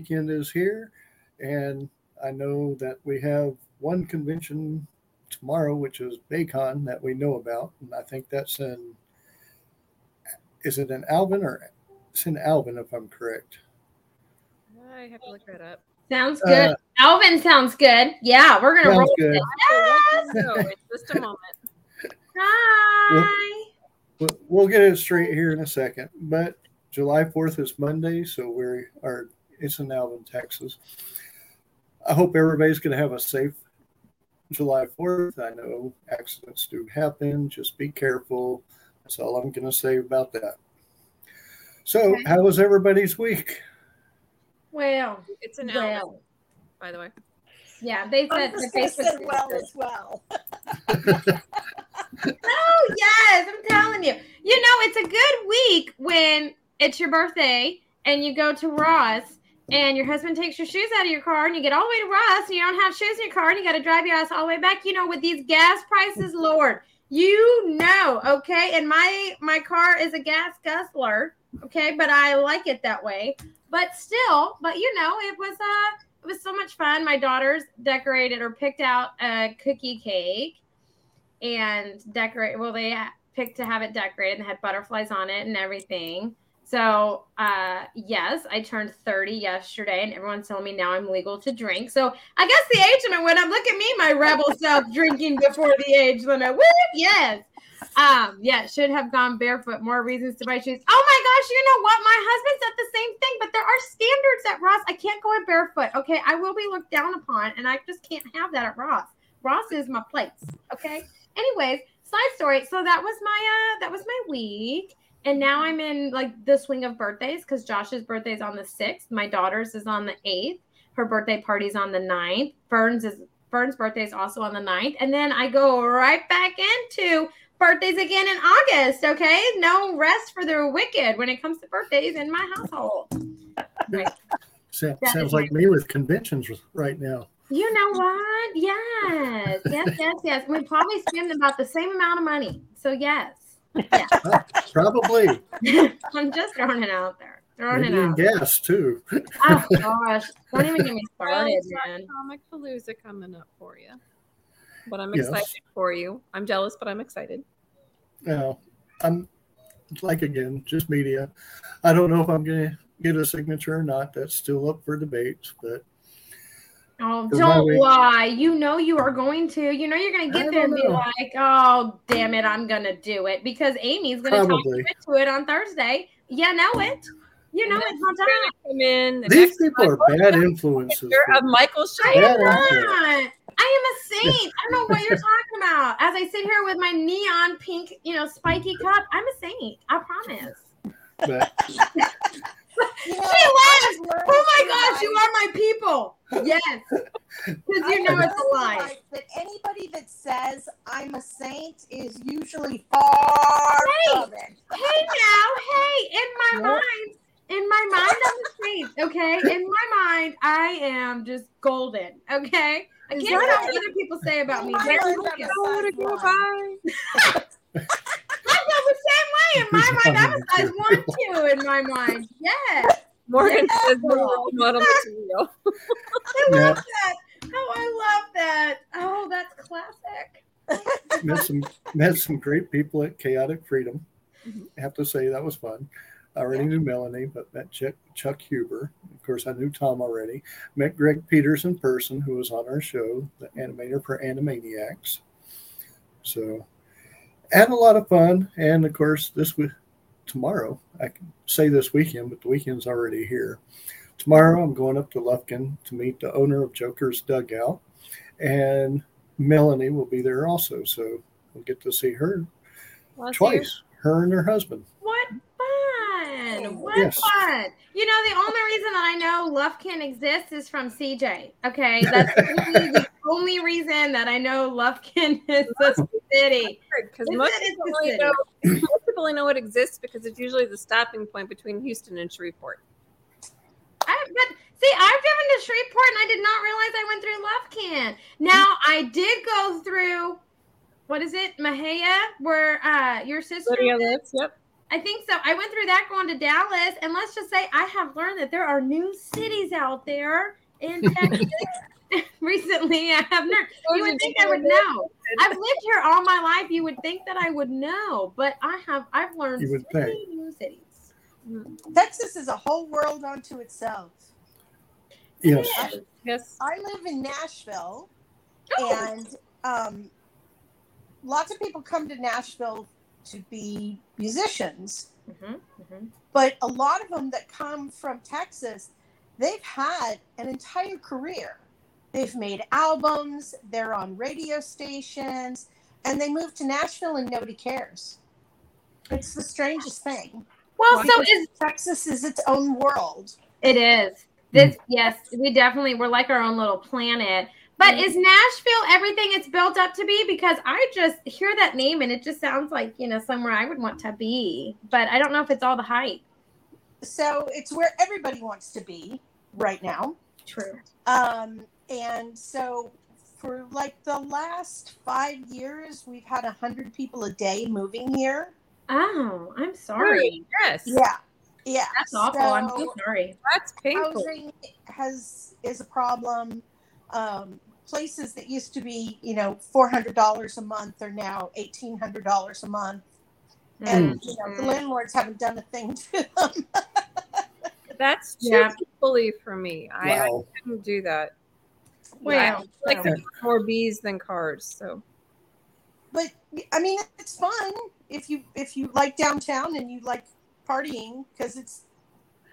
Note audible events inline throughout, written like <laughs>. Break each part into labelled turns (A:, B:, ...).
A: weekend is here. And I know that we have one convention tomorrow, which is Baycon that we know about. And I think that's in, is it in Alvin or it's in Alvin, if I'm correct?
B: I have to look that up.
C: Sounds good. Uh, Alvin sounds good. Yeah, we're gonna roll
A: good.
C: it.
B: Yes. So it's just a moment.
C: Hi.
A: We'll, we'll get it straight here in a second. But July 4th is Monday, so we are it's in Alvin, Texas. I hope everybody's going to have a safe July 4th. I know accidents do happen. Just be careful. That's all I'm going to say about that. So,
C: Okay.
A: how was everybody's week?
C: Well,
B: It's an
C: well,
B: Elvis, by the way.
C: yeah, they said the
D: gonna
C: Facebook.
D: say well as well. <laughs> <laughs>
C: Oh yes, I'm telling you. You know, it's a good week when it's your birthday and you go to Ross and your husband takes your shoes out of your car and you get all the way to Ross and you don't have shoes in your car and you got to drive your ass all the way back. You know, with these gas prices, Lord, you know, okay. And my my car is a gas guzzler, okay, but I like it that way. But still, but you know, it was uh it was so much fun. My daughters decorated or picked out a cookie cake and decorate. Well, they picked to have it decorated and had butterflies on it and everything. So, uh, yes, I turned 30 yesterday, and everyone's telling me now I'm legal to drink. So, I guess the age limit went up. Look at me, my rebel self drinking before the age limit. Woo! Yes. Um, yeah, should have gone barefoot. More reasons to buy shoes. Oh my gosh, you know what? My husband said the same thing, but there are standards at Ross. I can't go in barefoot. Okay, I will be looked down upon, and I just can't have that at Ross. Ross is my place. Okay. Anyways, side story. So that was my uh that was my week. And now I'm in like the swing of birthdays because Josh's birthday is on the 6th. My daughter's is on the 8th. Her birthday party's on the 9th. Fern's is Fern's birthday is also on the 9th. And then I go right back into birthdays again in August. Okay. No rest for the wicked when it comes to birthdays in my household. Right. That
A: sounds like me with conventions right now.
C: You know what? Yes. Yes, yes, yes. We probably spend about the same amount of money. So yes. Yeah. <laughs>
A: Probably.
C: I'm just throwing it out there. Throwing
A: Maybe
C: it out.
A: gas too.
C: Oh gosh. Don't even get me <laughs> started,
B: it's got
C: man.
B: Comic Palooza coming up for you. But I'm
A: Yes.
B: excited for you. I'm jealous, but I'm excited.
A: Now, I'm like again, just media. I don't know if I'm going to get a signature or not. That's still up for debate. But
C: Oh, don't
A: week-
C: lie. You know you are going to. You know you're going to get there and
A: don't
C: be
A: know.
C: like, oh, damn it, I'm going to do it because Amy's going to talk you into it on Thursday. You know it. You know
B: And
C: it,
B: then
C: Hold
B: you're
C: on.
B: gonna Come in. The
A: these people are bad influences.
B: picture of Michael
C: I am not. I am a saint. I don't know what you're <laughs> talking about. As I sit here with my neon pink, you know, spiky cup, I'm a saint. I promise.
A: But
D: You <laughs> know,
C: She
D: I
C: laughed.
D: was learning
C: Oh my gosh, you are my people. Yes. Because you know it's a lie.
D: That anybody that says I'm a saint is usually far
C: Hey.
D: from it.
C: Hey now, hey, in my
A: Yep.
C: mind, in my mind, I'm a saint. Okay, in my mind, I am just golden. Okay, I
B: Is
C: can't tell what other people say about me.
D: In my
C: They're.
D: I'm
B: to go by.
C: I feel the same way in my mind. I'm a size one, two in my mind. Yes.
B: Morgan
C: Yeah.
B: says no role model material.
C: I <laughs>
A: Yeah.
C: love that. Oh, I love that. Oh, that's classic. <laughs>
A: met some met some great people at Chaotic Freedom.
C: Mm-hmm.
A: I have to say that was fun. I already knew Melanie, but met Chuck, Chuck Huber. Of course, I knew Tom already. Met Greg Peters in person, who was on our show, the animator for Animaniacs. So, had a lot of fun. And of course, this week, tomorrow, I can say this weekend, but the weekend's already here. Tomorrow, I'm going up to Lufkin to meet the owner of Joker's Dugout, and Melanie will be there also. So, we'll get to see her
B: Bless you.
A: twice, her and her husband.
C: What fun! Oh, what
A: Yes.
C: fun! You know, the only reason that I know Lufkin exists is from CJ. Okay, that's really <laughs> the only reason that I know Lufkin is the city.
B: Because
C: Is
B: most
C: it-
B: people,
C: the
B: only
C: city.
B: know, most people only know it exists because it's usually the stopping point between Houston and Shreveport.
C: I, but see, I've driven to Shreveport and I did not realize I went through Lufkin. Now I did go through. What is it, Mexia, where uh, your sister
B: Lydia
C: lives?
B: lives. Yep.
C: I think so. I went through that going to Dallas, and let's just say I have learned that there are new cities out there in Texas. <laughs> Recently, I have not. You would think I would know. I've lived here all my life. You would think that I would know, but I have. I've learned
A: You would
C: so
A: think.
C: many new cities.
D: Texas is a whole world unto itself.
A: Yes.
B: Yes.
D: I live in Nashville,
C: Oh.
D: and um, lots of people come to Nashville to be musicians.
C: Mhm, mhm.
D: But a lot of them that come from Texas, they've had an entire career. They've made albums, they're on radio stations, and they move to Nashville and nobody cares. It's the strangest thing.
C: Well, so is
D: Texas is its own world.
C: It is. This hmm. yes, we definitely we're like our own little planet. But hmm. is Nashville everything it's built up to be? Because I just hear that name and it just sounds like, you know, somewhere I would want to be. But I don't know if it's all the hype.
D: So it's where everybody wants to be right now.
C: True.
D: Um, and so for like the last five years, we've had a hundred people a day moving here.
C: Oh, I'm sorry.
B: Yes.
D: Yeah, yeah.
C: That's awful. I'm so
D: So
C: sorry.
B: That's painful.
D: housing has is a problem. Um, places that used to be, you know, four hundred dollars a month are now eighteen hundred dollars a month, and you know, the landlords haven't done a thing <laughs> to them.
B: That's too
C: Yeah.
B: fully for me. I, I couldn't do that.
C: Well,
B: I like
C: so-
B: there are more bees than cars. So
D: but I mean, it's fun if you if you like downtown and you like partying because it's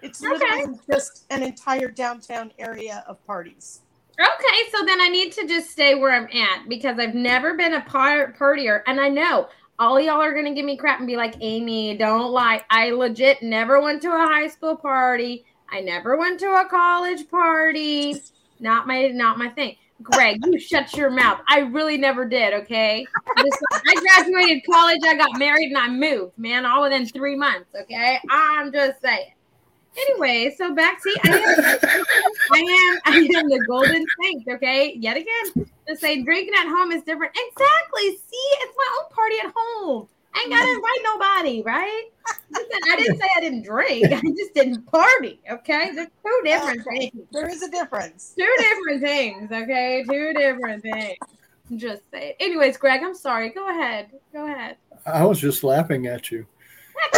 D: it's
C: Okay.
D: literally just an entire downtown area of parties.
C: Okay, so then I need to just stay where I'm at because I've never been a par- partier, and I know all y'all are gonna give me crap and be like, "Amy, don't lie." I legit never went to a high school party. I never went to a college party. Not my, not my thing. Greg, you <laughs> shut your mouth. I really never did. Okay, I graduated college, I got married, and I moved. Man, all within three months. Okay, I'm just saying. Anyway, so back to I am, I am I am the golden saint, okay? Yet again, to say drinking at home is different. Exactly. See, it's my own party at home. I ain't gotta invite nobody, right? Listen, I didn't say I didn't drink. <laughs> I just didn't party. Okay, there's two different things.
D: There is a difference.
C: Two different things. Okay, two different things. Just say it. Anyways, Greg, I'm sorry. Go ahead. Go ahead.
A: I was just laughing at you.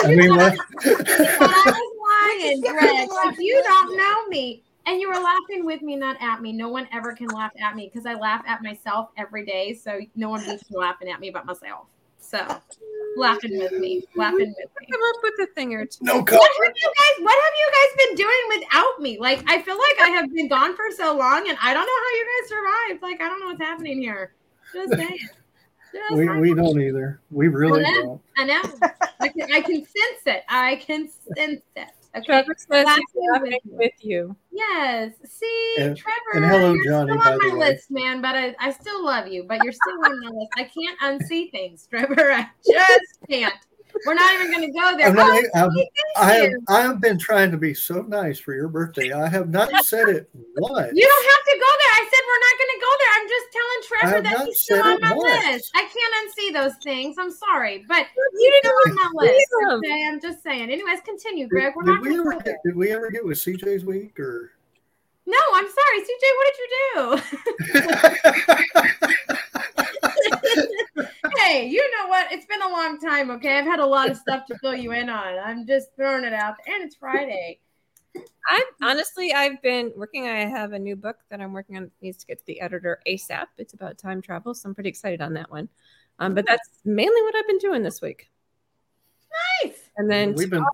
A: I
C: you
A: mean,
C: thought? I was lying, <laughs> Greg.
D: you're
C: If you don't know me and you were laughing with me, not at me, no one ever can laugh at me because I laugh at myself every day. So no one beats me laughing at me but myself. So laughing with me, laughing with me.
B: come up with a thing or two.
A: no
C: What have you guys? What have you guys been doing without me? Like I feel like I have been gone for so long, and I don't know how you guys survived. Like I don't know what's happening here. Just <laughs> saying. Just
A: We, we don't either. We really
C: Well,
A: don't.
C: I know. I can, I can sense it. I can sense it. Okay.
B: Trevor says
C: Laughing
B: he's laughing
C: with you.
B: with you.
C: Yes. See,
A: And-
C: Trevor.
A: and hello,
C: you're
A: Johnny,
C: Still on
A: the
C: my
A: way.
C: list, man. But I, I still love you. But you're still on my list. I can't unsee things, <laughs> Trevor. I just can't. We're not even going to go there.
A: I'm not,
C: Oh,
A: I'm,
C: thank
A: I have. I have been trying to be so nice for your birthday. I have not said it once.
C: You don't have to go there. I said we're not going to go there. I'm just telling Trevor that he's still on my
A: once.
C: list. I can't unsee those things. I'm sorry, but
B: You
C: still on my list. Okay, I'm just saying. Anyways, continue, Greg. We're
A: Did,
C: not
A: did we ever get, did we ever get with CJ's week or?
C: No, I'm sorry, CJ. What did you do? <laughs> hey, you know what? It's been a long time. Okay, I've had a lot of stuff to fill you in on. I'm just throwing it out, and it's Friday.
B: I honestly, I've been working. I have a new book that I'm working on. It needs to get to the editor ASAP. It's about time travel, so I'm pretty excited on that one. Um, but that's mainly what I've been doing this week.
C: Nice.
B: And then
A: We've been-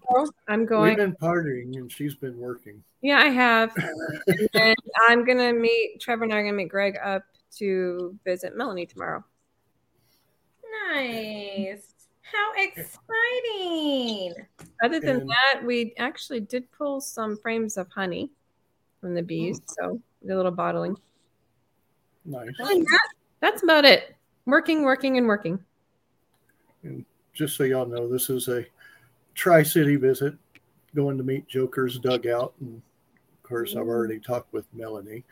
B: I'm going.
A: We've been partying and she's been working.
B: Yeah, I have. <laughs> and then I'm gonna meet Trevor and I are gonna meet Greg up to visit Melanie tomorrow.
C: Nice. How exciting.
B: Other than
A: And-
B: that, we actually did pull some frames of honey from the bees, oh. so we did a little bottling.
A: Nice.
B: Other that, that's about it. Working, working, and working.
A: And Just so y'all know, this is a Tri City visit, going to meet Joker's dugout. And of course, I've mm-hmm. already talked with Melanie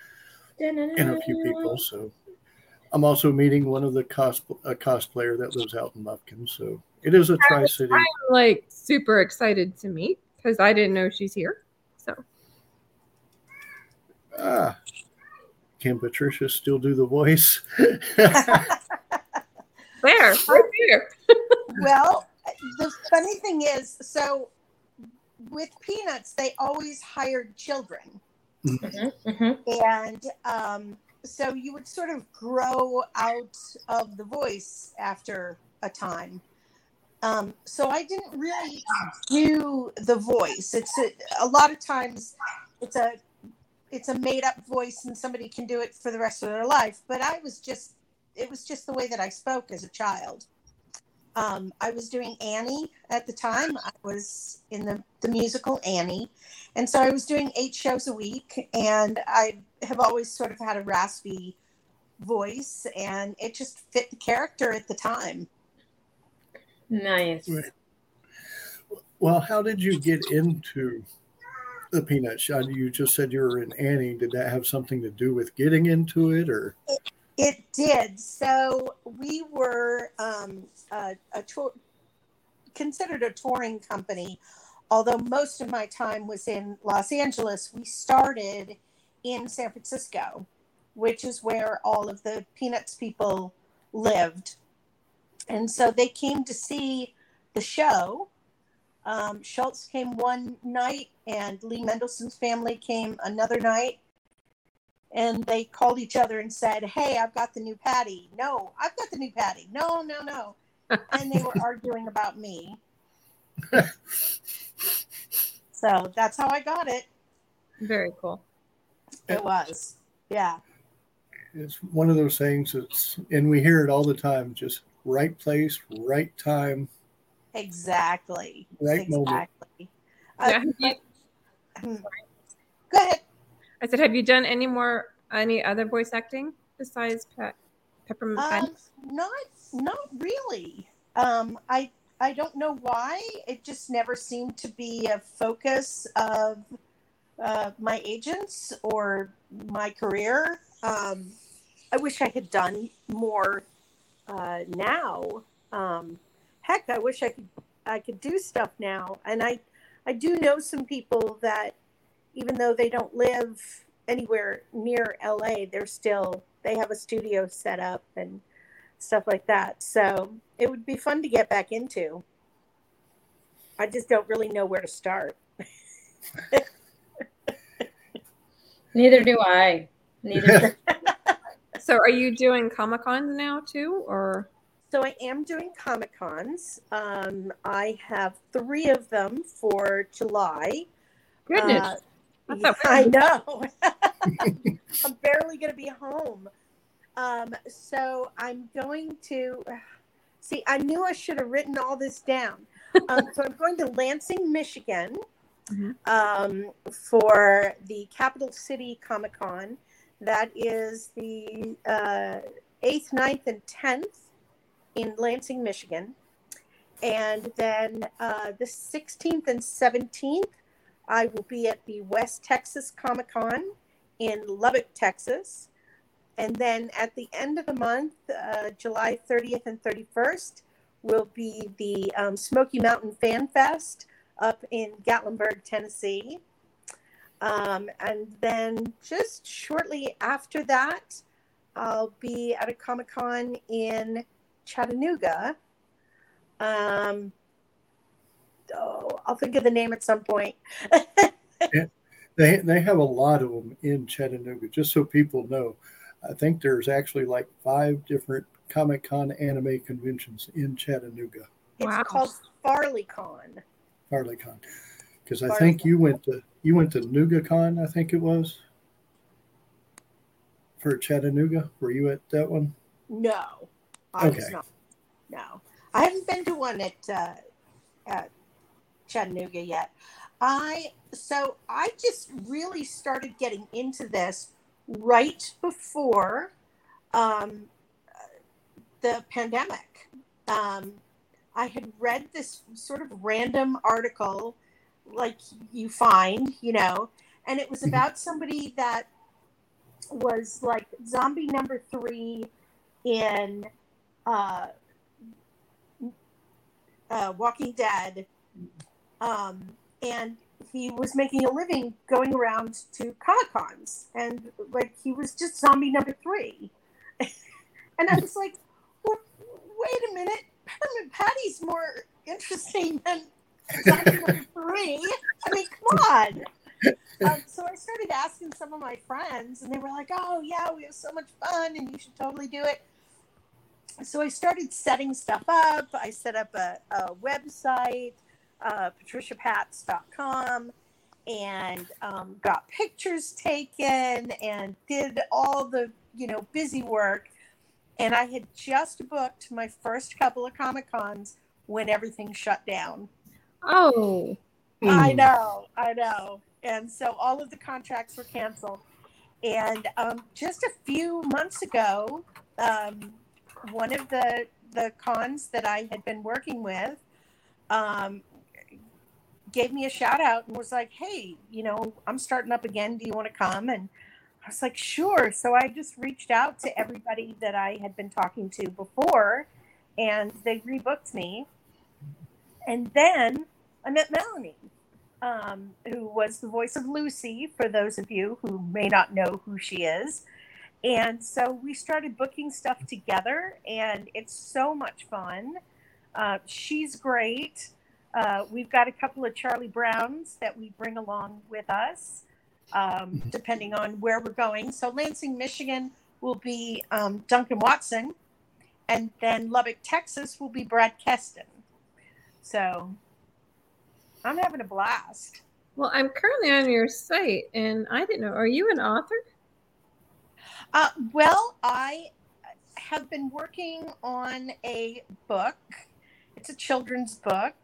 A: and a few people. So I'm also meeting one of the cos a cosplayer that lives out in Lufkin. So It is a Tri City.
B: I'm like super excited to meet because I didn't know she's here. So
A: Ah, can Patricia still do the voice? <laughs>
B: there, right there. <laughs>
D: well, the funny thing is, so with Peanuts, they always hired children. And um, so you would sort of grow out of the voice after a time. Um, so I didn't really do the voice. It's a, a lot of times it's a it's a made up voice and somebody can do it for the rest of their life. But I was just it was just the way that I spoke as a child. Um, I was doing Annie at the time. I was in the, the musical Annie. And so I was doing eight shows a week. And I have always sort of had a raspy voice. And it just fit the character at the time.
C: Nice.
A: Well, how did you get into the Peanut Show? You just said you were in Annie. Did that have something to do with getting into it, or?
D: It did. So we were um, a, a tour, considered a touring company, although most of my time was in Los Angeles. We started in San Francisco, which is where all of the Peanuts people lived. And so they came to see the show. Um, Schulz came one night, and Lee Mendelson's family came another night and they called each other and said, "Hey, I've got the new patty." No, I've got the new patty. No, no, no. <laughs> and they were arguing about me. <laughs> so that's how I got it.
B: Very cool.
D: It was, yeah.
A: It's one of those things that's, and we hear it all the time. Just right place, right time,
D: Exactly.
A: right moment.
D: exactly.
B: Now,
D: Uh,
B: have <laughs> you-
D: go ahead.
B: I said, have you done any more any other voice acting besides Pe- Peppermint?
D: Um, not, not really. Um, I, I don't know why. It just never seemed to be a focus of uh, my agents or my career. Um, I wish I had done more uh, now. Um, heck, I wish I could I could do stuff now. And I I do know some people that even though they don't live anywhere near LA, they're still they have a studio set up and stuff like that. So it would be fun to get back into. I just don't really know where to start. <laughs>
C: Neither do I. Neither. <laughs>
B: So, are you doing Comic Cons now too, or
D: So I am doing Comic Cons. Um, I have three of them for July.
B: goodness?
D: Uh,
B: I
D: I know. <laughs> <laughs> I'm barely going to be home. Um, so I'm going to see. I knew I should have written all this down. Um, so I'm going to Lansing, Michigan,
B: Mhm.
D: um, for the Capital City Comic Con. That is the uh, 8th, 9th, and 10th in Lansing, Michigan. And then uh, the 16th and 17th I will be at the West Texas Comic Con in Lubbock, Texas. And then at the end of the month, uh, July 30th and 31st, will be the um, Smoky Mountain Fan Fest up in Gatlinburg, Tennessee. Um, and then just shortly after that, I'll be at a Comic Con in Chattanooga. Um, oh, I'll think of the name at some point.
A: They they have a lot of them in Chattanooga. Just so people know, I think there's actually like five different Comic Con anime conventions in Chattanooga,
D: It's
B: Wow.
D: called FarleyCon.
A: FarleyCon. Because I think you went to you went to NugaCon, I think it was. For Chattanooga, were you at that one?
D: No, I was
A: Okay.
D: not. No, I haven't been to one at uh, at Chattanooga yet. I so I just really started getting into this right before um, the pandemic. Um, I had read this sort of random article, like you find, you know, and it was
A: Mhm.
D: about somebody that was like zombie number three in uh, uh, Walking Dead, um, and he was making a living going around to Comic Cons, and like he was just zombie number three, <laughs> and I was like, well, wait a minute, Peppermint Patty's more interesting than zombie number three. I mean, come on. Um, so I started asking some of my friends, and they were like, "Oh yeah, we have so much fun, and you should totally do it." So I started setting stuff up. I set up a, a website, uh, patriciapatts.com, and um, got pictures taken, and did all the you know busy work. And I had just booked my first couple of comic cons when everything shut down.
B: Oh,
D: I know, I know. And so all of the contracts were canceled. And um, just a few months ago, um, one of the the cons that I had been working with um, gave me a shout out and was like, "Hey, you know, I'm starting up again. Do you want to come?" And I was like, "Sure." So I just reached out to everybody that I had been talking to before, and they rebooked me. And then I met Melanie, um, who was the voice of Lucy, for those of you who may not know who she is. And so we started booking stuff together, and it's so much fun. Uh, she's great. Uh, we've got a couple of Charlie Browns that we bring along with us, um, <laughs> depending on where we're going. So Lansing, Michigan will be um, Duncan Watson, and then Lubbock, Texas will be Brad Kesten. So I'm having a blast.
B: well, I'm currently on your site, and I didn't know. Are you an author?
D: Uh, well, I have been working on a book. It's a children's book.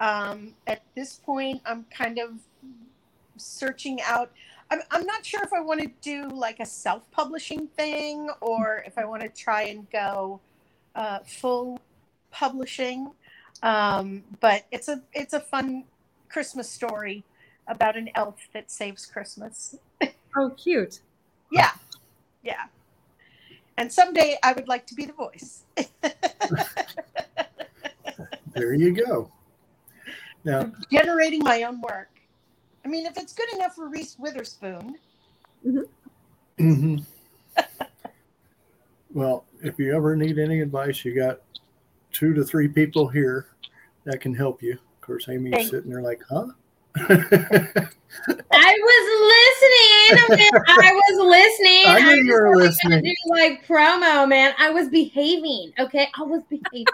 D: Um, at this point, I'm kind of searching out. I'm, I'm not sure if I want to do like a self publishing thing or if I want to try and go uh, full publishing. Um, but it's a it's a fun Christmas story about an elf that saves Christmas. <laughs>
B: Oh, cute.
D: Yeah. Yeah. And someday I would like to be the voice. <laughs>
A: There you go. Now,
D: Generating my own work. I mean, if it's good enough for Reese Witherspoon,
A: mhm. <laughs> well, if you ever need any advice, you got two to three people here that can help you. Of course, Amy's
D: Thank-
A: sitting there like, huh?
C: I was listening. man. <laughs> I was listening.
A: I knew
C: was
A: you were listening.
C: Do like promo, man. I was behaving. Okay, I was behaving.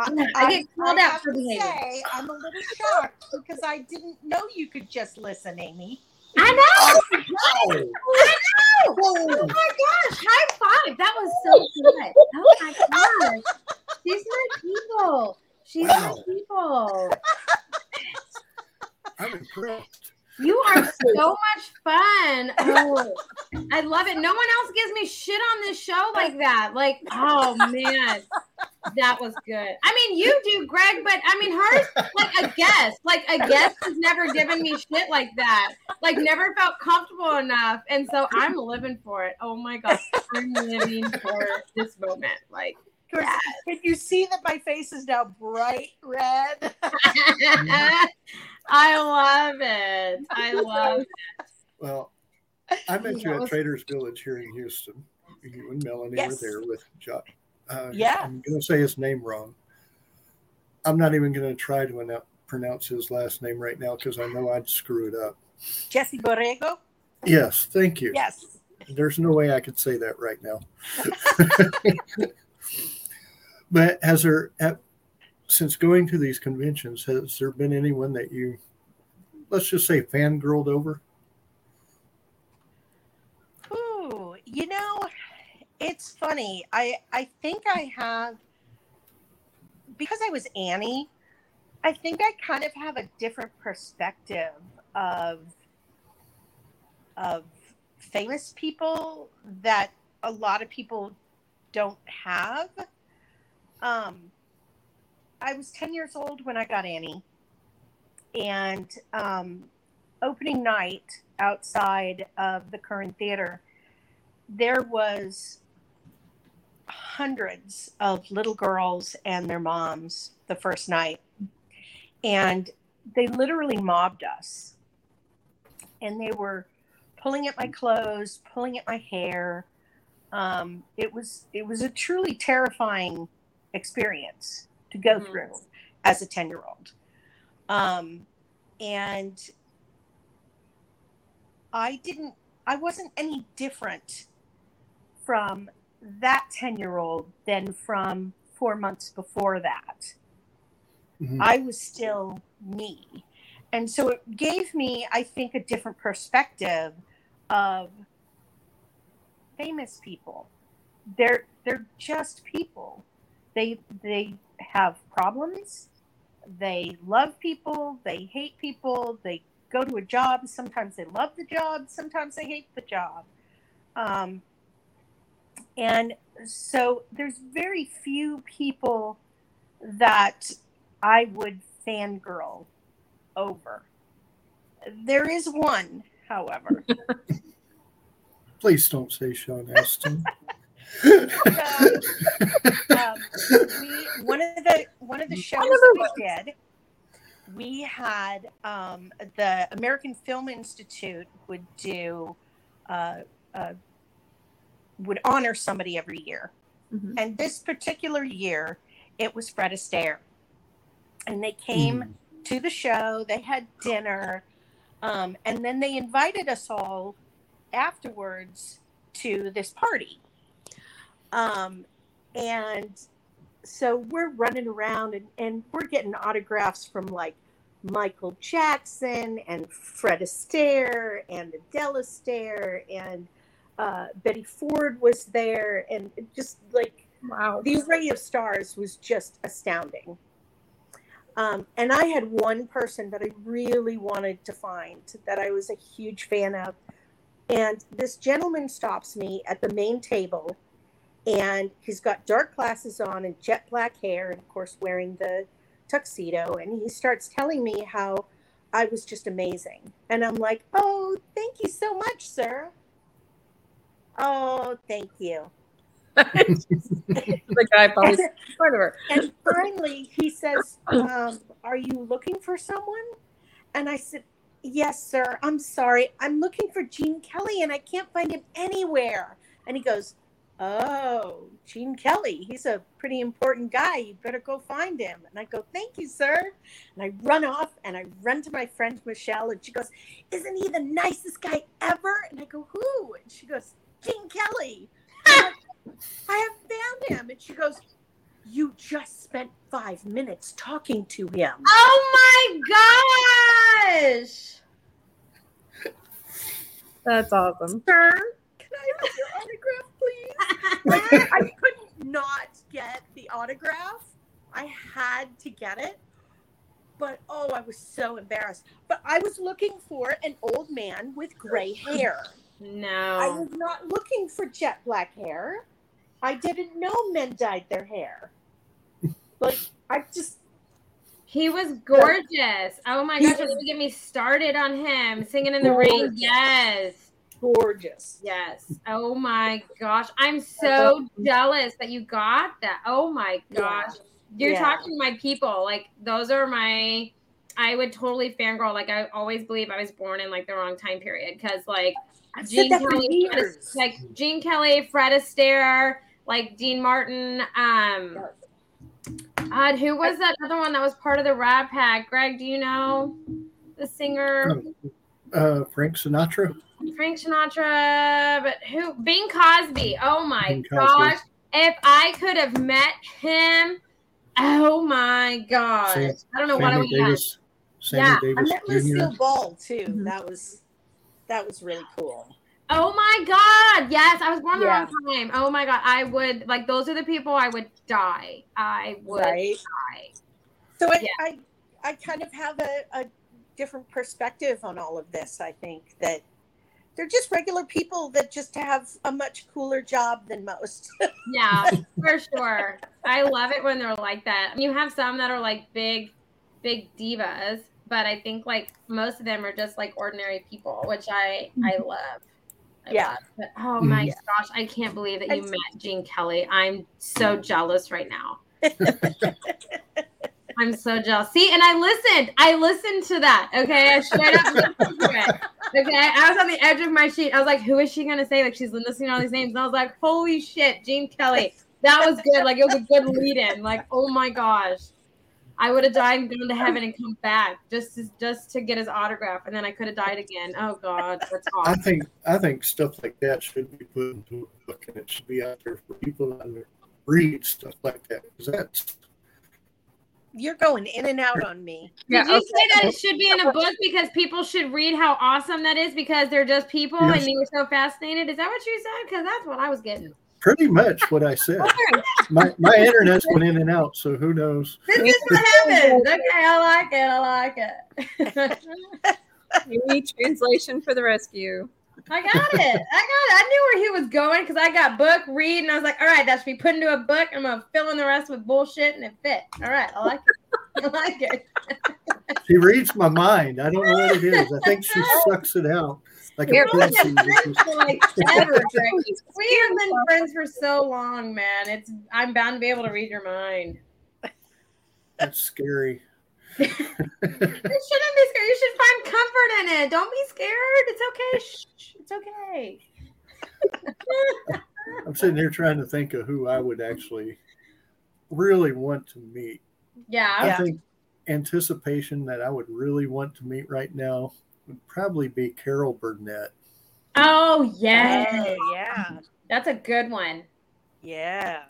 C: I get called out
D: have
C: for
D: to
C: behavior.
D: Say, I'm a little shocked because I didn't know you could just listen, Amy.
C: I know.
A: Oh,
C: I know. Oh my gosh! High five. That was so good. Oh my gosh. She's my people. She's
A: Wow.
C: my people.
A: I'm impressed.
C: You are so much fun. Oh, I love it. No one else gives me shit on this show like that. Like, oh man, that was good. I mean, you do, Greg, but I mean, hers like a guest. Like a guest has never given me shit like that. Like, never felt comfortable enough, and so I'm living for it. Oh my gosh, I'm living for this moment. Like,
D: Of course, Can you see that my face is now bright red? <laughs>
C: I love it. I love it.
A: Well, I met you at
C: was-
A: Traders Village here in Houston. You and Melanie
D: Yes.
A: were there with John. Uh,
D: Yeah.
A: I'm going to say his name wrong. I'm not even going to try to pronounce his last name right now because I know I'd screw it up.
D: Jesse Borrego?
A: Yes, thank you.
D: Yes.
A: There's no way I could say that right now. <laughs> but has there, since going to these conventions, has there been anyone that you, let's just say, fangirled over?
D: Ooh, you know, it's funny. I I think I have because I was Annie. I think I kind of have a different perspective of of famous people that a lot of people don't have. Um, I was 10 years old when I got Annie. And um, opening night outside of the Curran theater, there was hundreds of little girls and their moms the first night. And they literally mobbed us. And they were pulling at my clothes, pulling at my hair. Um, it was it was a truly terrifying experience to go
C: Mhm.
D: through as a 10 year old. Um, and I didn't, I wasn't any different from that 10 year old than from four months before that.
A: Mhm.
D: I was still me. And so it gave me, I think, a different perspective of famous people. They're they're just people. They they have problems. They love people. They hate people. They go to a job. Sometimes they love the job. Sometimes they hate the job. Um, and so there's very few people that I would fangirl over. There is one, however. <laughs>
A: Please don't say Sean Astin. <laughs>
D: um, we one of the one of the shows that we did, we had um, the American Film Institute would do uh, uh, would honor somebody every year,
B: Mhm.
D: and this particular year it was Fred Astaire, and they came to the show. They had dinner, um, and then they invited us all afterwards to this party. Um, and so we're running around and, and we're getting autographs from like Michael Jackson and Fred Astaire and Adele Astaire and uh, Betty Ford was there and just like
B: Wow.
D: the array of stars was just astounding. Um, and I had one person that I really wanted to find that I was a huge fan of. And this gentleman stops me at the main table, and he's got dark glasses on and jet black hair, and of course, wearing the tuxedo. And he starts telling me how I was just amazing. And I'm like, oh, thank you so much, sir. Oh, thank you. <laughs>
B: the guy probably whatever.
D: and finally he says um, are you looking for someone? And i said yes sir. I'm sorry. I'm looking for gene kelly and i can't find him anywhere. And he goes oh gene kelly. He's a pretty important guy. You better go find him. And i go thank you sir. And i run off and i run to my friend michelle and she goes isn't he the nicest guy ever? And i go who? And she goes gene kelly <laughs> I'm like, I have found him. And she goes, You just spent five minutes talking to him.
C: Oh my gosh!
B: That's awesome.
D: Sir, can I have your autograph, please? <laughs> I couldn't not get the autograph. I had to get it. But oh, I was so embarrassed. But I was looking for an old man with gray hair. I was not looking for jet black hair. I didn't know men dyed their hair. Like, I just
C: He was gorgeous. Oh my gosh, even get me started on him. Singing in the rain. Yes.
D: gorgeous.
C: Yes. Oh my gosh. I'm so jealous that you got that. Oh my gosh. You're
D: Yeah.
C: talking to my people. Like those are my I would totally fangirl. Like I always believe I was born in like the wrong time period. Cause like
D: I've said
C: Gene
D: that
C: Kelly, Fred,
D: years.
C: like Gene Kelly, Fred Astaire, like Dean Martin. Um, God, who was that other one that was part of the Rat Pack? Greg, do you know the singer
A: Uh, Frank Sinatra.
C: Frank Sinatra? But who? Bing Crosby. Oh my
A: Bing Crosby.
C: gosh! If I could have met him, oh my gosh!
A: Sam-
C: I don't know what I
A: Sammy
C: would have.
A: Davis. Sammy
C: Yeah,
D: I met
A: Jr.
D: Lucille Ball too.
B: Mhm.
D: That was that was really cool.
C: Oh my god! Yes, I was born the
D: Yeah.
C: wrong time. Oh my god, I would like those are the people I would die. I would
D: Right.
C: die.
D: So I,
C: Yeah.
D: I I kind of have a, a different perspective on all of this. I think that they're just regular people that just have a much cooler job than most. <laughs>
C: Yeah, for sure. I love it when they're like that. You have some that are like big, big divas, but I think like most of them are just like ordinary people, which I I mm-hmm. love. I
D: Yeah.
C: laughed. But, oh my
D: Yeah.
C: gosh, I can't believe that you
D: And-
C: met Gene Kelly. I'm so mm. jealous right now. <laughs> I'm so jealous. See, and I listened. I listened to that. Okay, I straight up listened to it. Okay, I was on the edge of my sheet. I was like, "Who is she gonna say?" Like she's listening to all these names, and I was like, "Holy shit, Gene Kelly!" That was good. Like it was a good lead-in. Like, oh my gosh, I would have died and gone to heaven and come back just to, just to get his autograph, and then I could have died again. Oh god, that's <laughs>
A: I think I think stuff like that should be put into a book, and it should be out there for people to read stuff like that. Because that's
D: You're going in and out on me.
B: Yeah,
C: Did you
B: okay.
C: say that it should be in a book because people should read how awesome that is because they're just people
A: Yes.
C: and you were so fascinated? Is that what you said? Because that's what I was getting.
A: Pretty much what I said. My my internet's went in and out, so who knows?
C: This is what happens. Okay, I like it. I like it. <laughs>
B: You need translation for the rescue.
C: I got it. I got it. I knew where he was going because I got book, read, and I was like, all right, that should be put into a book. I'm gonna fill in the rest with bullshit, and it fit. All right, I like it. I like it.
A: She reads my mind. I don't know what it is. I think she <laughs> sucks it out like <laughs>
C: We've been friends for like ever, We have been friends for so long, man. It's I'm bound to be able to read your mind.
A: That's scary. <laughs>
C: it shouldn't be scared. You should find comfort in it. Don't be scared. It's okay. Shh, it's okay. <laughs>
A: I'm sitting here trying to think of who I would actually really want to meet.
C: Yeah.
A: I
D: Yeah.
A: think anticipation that I would really want to meet right now would probably be Carol Burnett.
C: Oh yeah.
D: Oh, yeah.
C: That's a good one.
D: Yeah.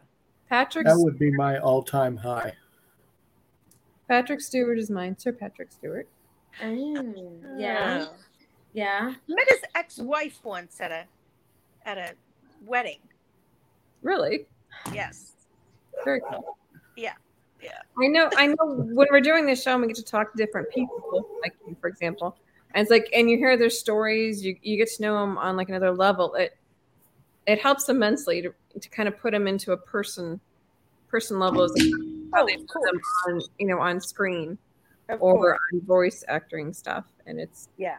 B: Patrick
A: That would be my all-time high.
B: Patrick Stewart is mine. Sir Patrick Stewart.
C: Mm, yeah. Yeah.
D: Met his ex-wife once at a at a wedding.
B: Really?
D: Yes.
B: Very cool.
D: Yeah. Yeah.
B: I know. I know. When we're doing this show, and we get to talk to different people, like you, for example, and it's like, and you hear their stories. You you get to know them on like another level. It it helps immensely to to kind of put them into a person person level as how
D: Oh,
B: they put them on you know on screen
D: Of
B: or
D: course.
B: on voice acting stuff, and it's
D: Yeah.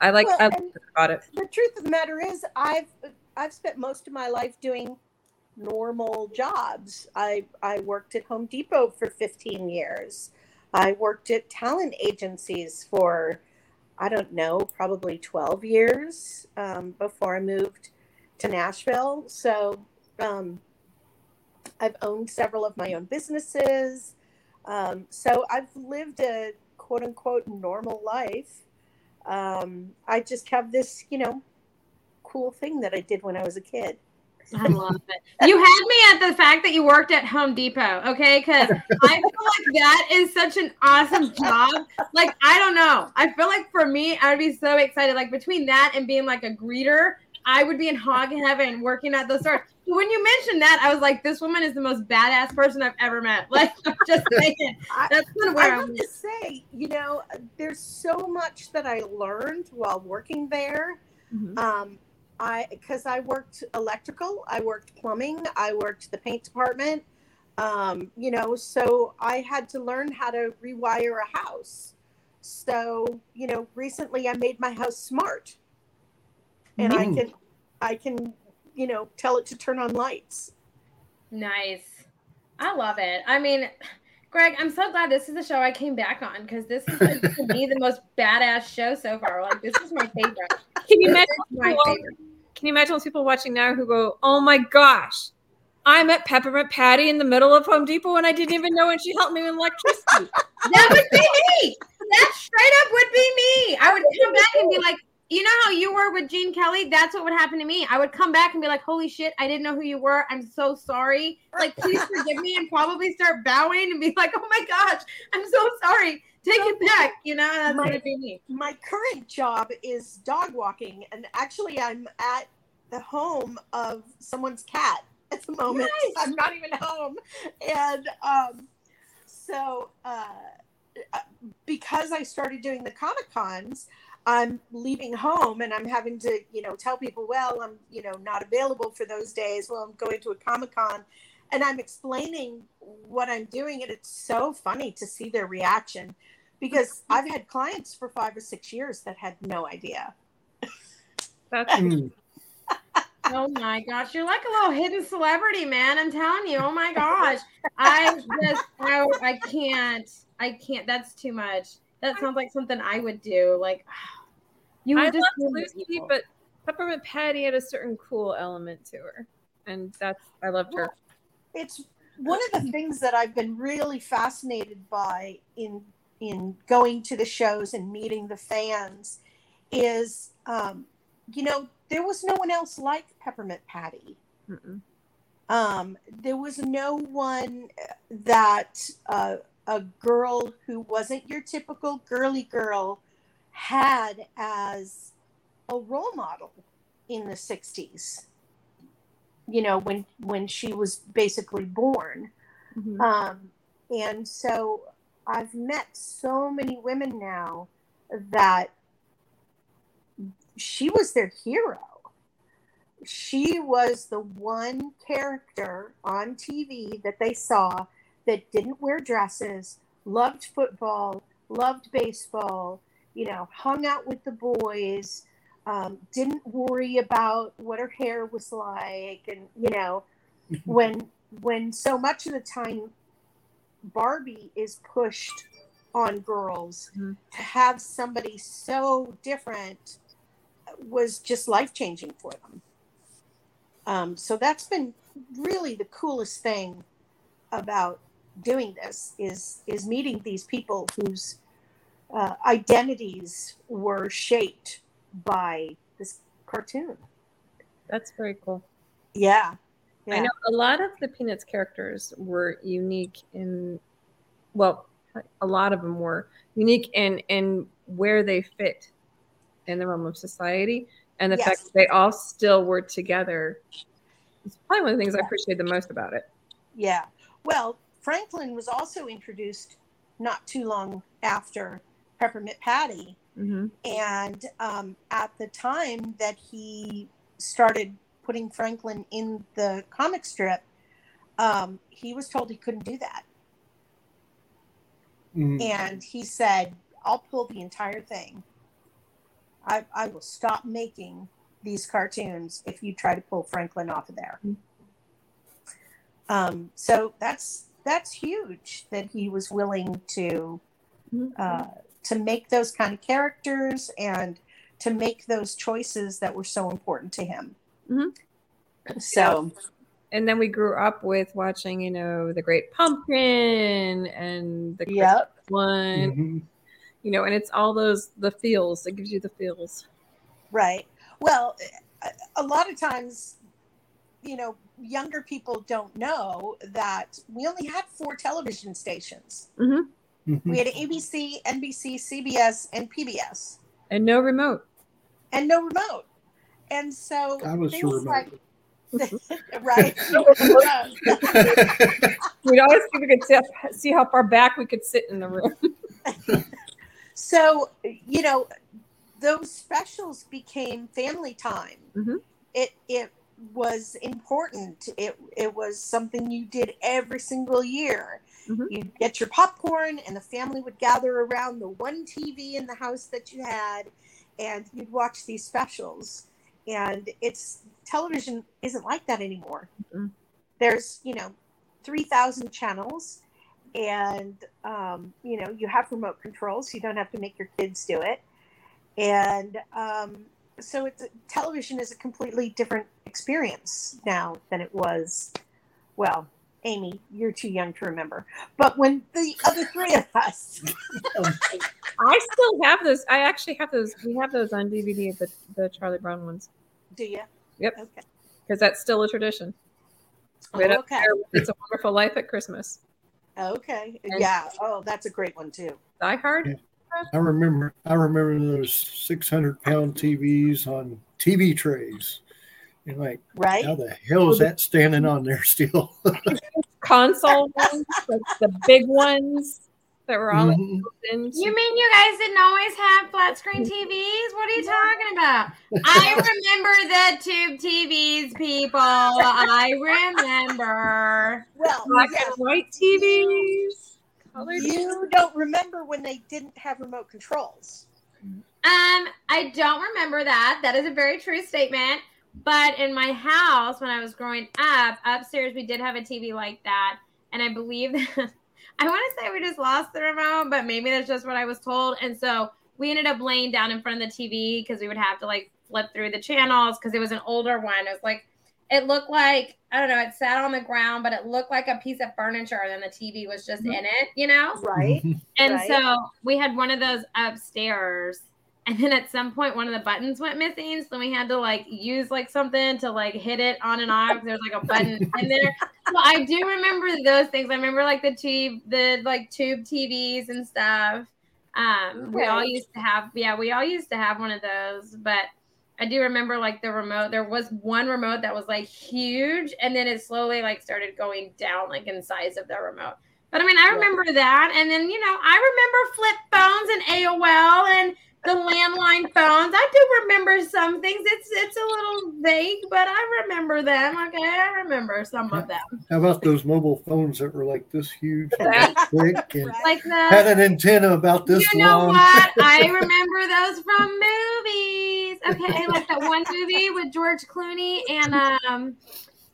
B: I like
D: Well,
B: I like about it.
D: the truth of the matter is i've i've spent most of my life doing normal jobs i i worked at home depot for 15 years i worked at talent agencies for i don't know probably 12 years um, before i moved to nashville. So um, i've owned several of my own businesses. Um, so i've lived a quote unquote normal life. Um, I just have this, you know, cool thing that I did when I was a kid.
C: I love it. You had me at the fact that you worked at Home Depot, okay? Because I feel like that is such an awesome job. Like, I don't know. I feel like for me, I would be so excited. Like, between that and being like a greeter, I would be in hog heaven working at those stores. But when you mentioned that, I was like, this woman is the most badass person I've ever met. <laughs> Like, I'm just saying.
D: I,
C: That's kind of where
D: I
C: I'm
D: have to say, you know, there's so much that I learned while working there.
B: Mhm.
D: Um, I because I worked electrical, I worked plumbing, I worked the paint department. Um, you know, so I had to learn how to rewire a house. So, you know, recently I made my house smart. And I
A: Mm.
D: can I can, you know, tell it to turn on lights.
C: Nice. I love it. I mean, Greg, I'm so glad this is the show I came back on because this is like, to me the most badass show so far. Like this is my favorite. <laughs>
B: Can you
C: This
B: imagine?
C: my favorite.
B: Can you imagine those people watching now who go, "Oh my gosh, I met Peppermint Patty in the middle of Home Depot and I didn't even know, and she helped me with electricity." <laughs>
C: That would be me. That straight up would be me. I would come back and be like, you know how you were with Gene Kelly? That's what would happen to me. I would come back and be like, holy shit, I didn't know who you were. I'm so sorry. Like, please forgive me and probably start bowing and be like, oh my gosh, I'm so sorry. Take it back. You know, that's it'd be me.
D: my current job is dog walking and actually i'm at the home of someone's cat at the moment <laughs>
C: Nice.
D: i'm not even home and um, so uh, uh, because i started doing the comic cons i'm leaving home and i'm having to you know tell people well i'm you know not available for those days well i'm going to a comic con and i'm explaining what i'm doing and it's so funny to see their reaction because I've had clients for five or six years that had no idea.
B: That's
A: Mm. <laughs>
C: Oh my gosh, you're like a little hidden celebrity, man. I'm telling you. Oh my gosh, I just I, I can't I can't. That's too much. That sounds like something I would do. Like <sighs>
B: you would I just love Lucy, but Peppermint Patty had a certain cool element to her, and that's I loved her.
D: It's one of the things that I've been really fascinated by in in going to the shows and meeting the fans is um, you know there was no one else like peppermint patty. Um, there was no one that uh, a girl who wasn't your typical girly girl had as a role model in the 60s you know when when she was basically born. Mm-hmm. um, and so i've met so many women now that she was their hero. She was the one character on tv that they saw that didn't wear dresses loved football loved baseball you know hung out with the boys um, didn't worry about what her hair was like. And you know <laughs> when when so much of the time barbie is pushed on girls mm-hmm. to have somebody so different was just life changing for them um, so that's been really the coolest thing about doing this is is meeting these people whose uh, identities were shaped by this cartoon.
B: That's very cool.
D: Yeah.
B: Yeah. I know a lot of the Peanuts characters were unique in, well, a lot of them were unique in in where they fit in the realm of society, and the yes. fact that they all still were together. It's probably one of the things yeah. I appreciate the most about it.
D: Yeah. Well, Franklin was also introduced not too long after Peppermint Patty Mm-hmm. And um, at the time that he started putting Franklin in the comic strip, um, he was told he couldn't do that. Mm-hmm. And he said, I'll pull the entire thing. I, I will stop making these cartoons if you try to pull Franklin off of there. Mm-hmm. Um, so that's that's huge that he was willing to uh, to make those kind of characters and to make those choices that were so important to him. Mm-hmm. So,
B: and then we grew up with watching, you know, the Great Pumpkin and the
D: yep.
B: one, mm-hmm. you know, and it's all those the feels. It gives you the feels.
D: Right. Well, a lot of times, you know, younger people don't know that we only had four television stations. Mm-hmm. Mm-hmm. We had ABC, NBC, CBS, and PBS.
B: And no remote.
D: And no remote. And so
A: I was remote. Like, <laughs> <laughs>
D: right. <laughs>
B: We'd always see, we could see, see how far back we could sit in the room.
D: so, you know, those specials became family time. Mm-hmm. It it was important. It it was something you did every single year. Mm-hmm. You'd get your popcorn, and the family would gather around the one TV in the house that you had, and you'd watch these specials. And it's television isn't like that anymore. Mm-hmm. There's, you know, 3,000 channels, and, um, you know, you have remote controls. So you don't have to make your kids do it. And um, so it's television is a completely different experience now than it was, well, Amy, you're too young to remember. But when the other three of us, <laughs>
B: I still have those. I actually have those. We have those on DVD, the the Charlie Brown ones.
D: Do you?
B: Yep. Okay. Because that's still a tradition. Right oh, okay. It's a Wonderful Life at Christmas.
D: Okay. And yeah. Oh, that's a great one too.
B: Die Hard. Yeah.
A: I remember. I remember those 600 pound TVs on TV trays. You're like,
D: right?
A: How the hell is that standing on there still? <laughs>
B: Console ones, like the big ones that were all. Mm-hmm.
C: You mean you guys didn't always have flat screen TVs? What are you talking about? I remember the tube TVs, people. I remember.
D: Well,
B: black yes. and white TVs.
D: You don't remember when they didn't have remote controls.
C: Um, I don't remember that. That is a very true statement But in my house, when I was growing up, upstairs we did have a TV like that, and I believe that <laughs> I want to say we just lost the remote, but maybe that's just what I was told. And so we ended up laying down in front of the TV because we would have to like flip through the channels because it was an older one. It was like it looked like I don't know, it sat on the ground, but it looked like a piece of furniture, and then the TV was just mm-hmm. in it, you know?
D: Right. <laughs>
C: And
D: Right.
C: so we had one of those upstairs. And then at some point, one of the buttons went missing. So we had to like use like something to like hit it on and off. There's like a button <laughs> in there. So I do remember those things. I remember like the tube, the like tube TVs and stuff. Um, we all used to have, yeah, we all used to have one of those. But I do remember like the remote. There was one remote that was like huge, and then it slowly like started going down like in size of the remote. But I mean, I remember that, and then you know, I remember flip phones and AOL and the landline phones. I do remember some things. It's it's a little vague, but I remember them. Okay, I remember some of them,
A: How about those mobile phones that were like this huge and <laughs>
C: like the.
A: had an antenna about this
C: you know
A: long?
C: what? <laughs> I remember those from movies. Okay, like that one movie with George Clooney and um,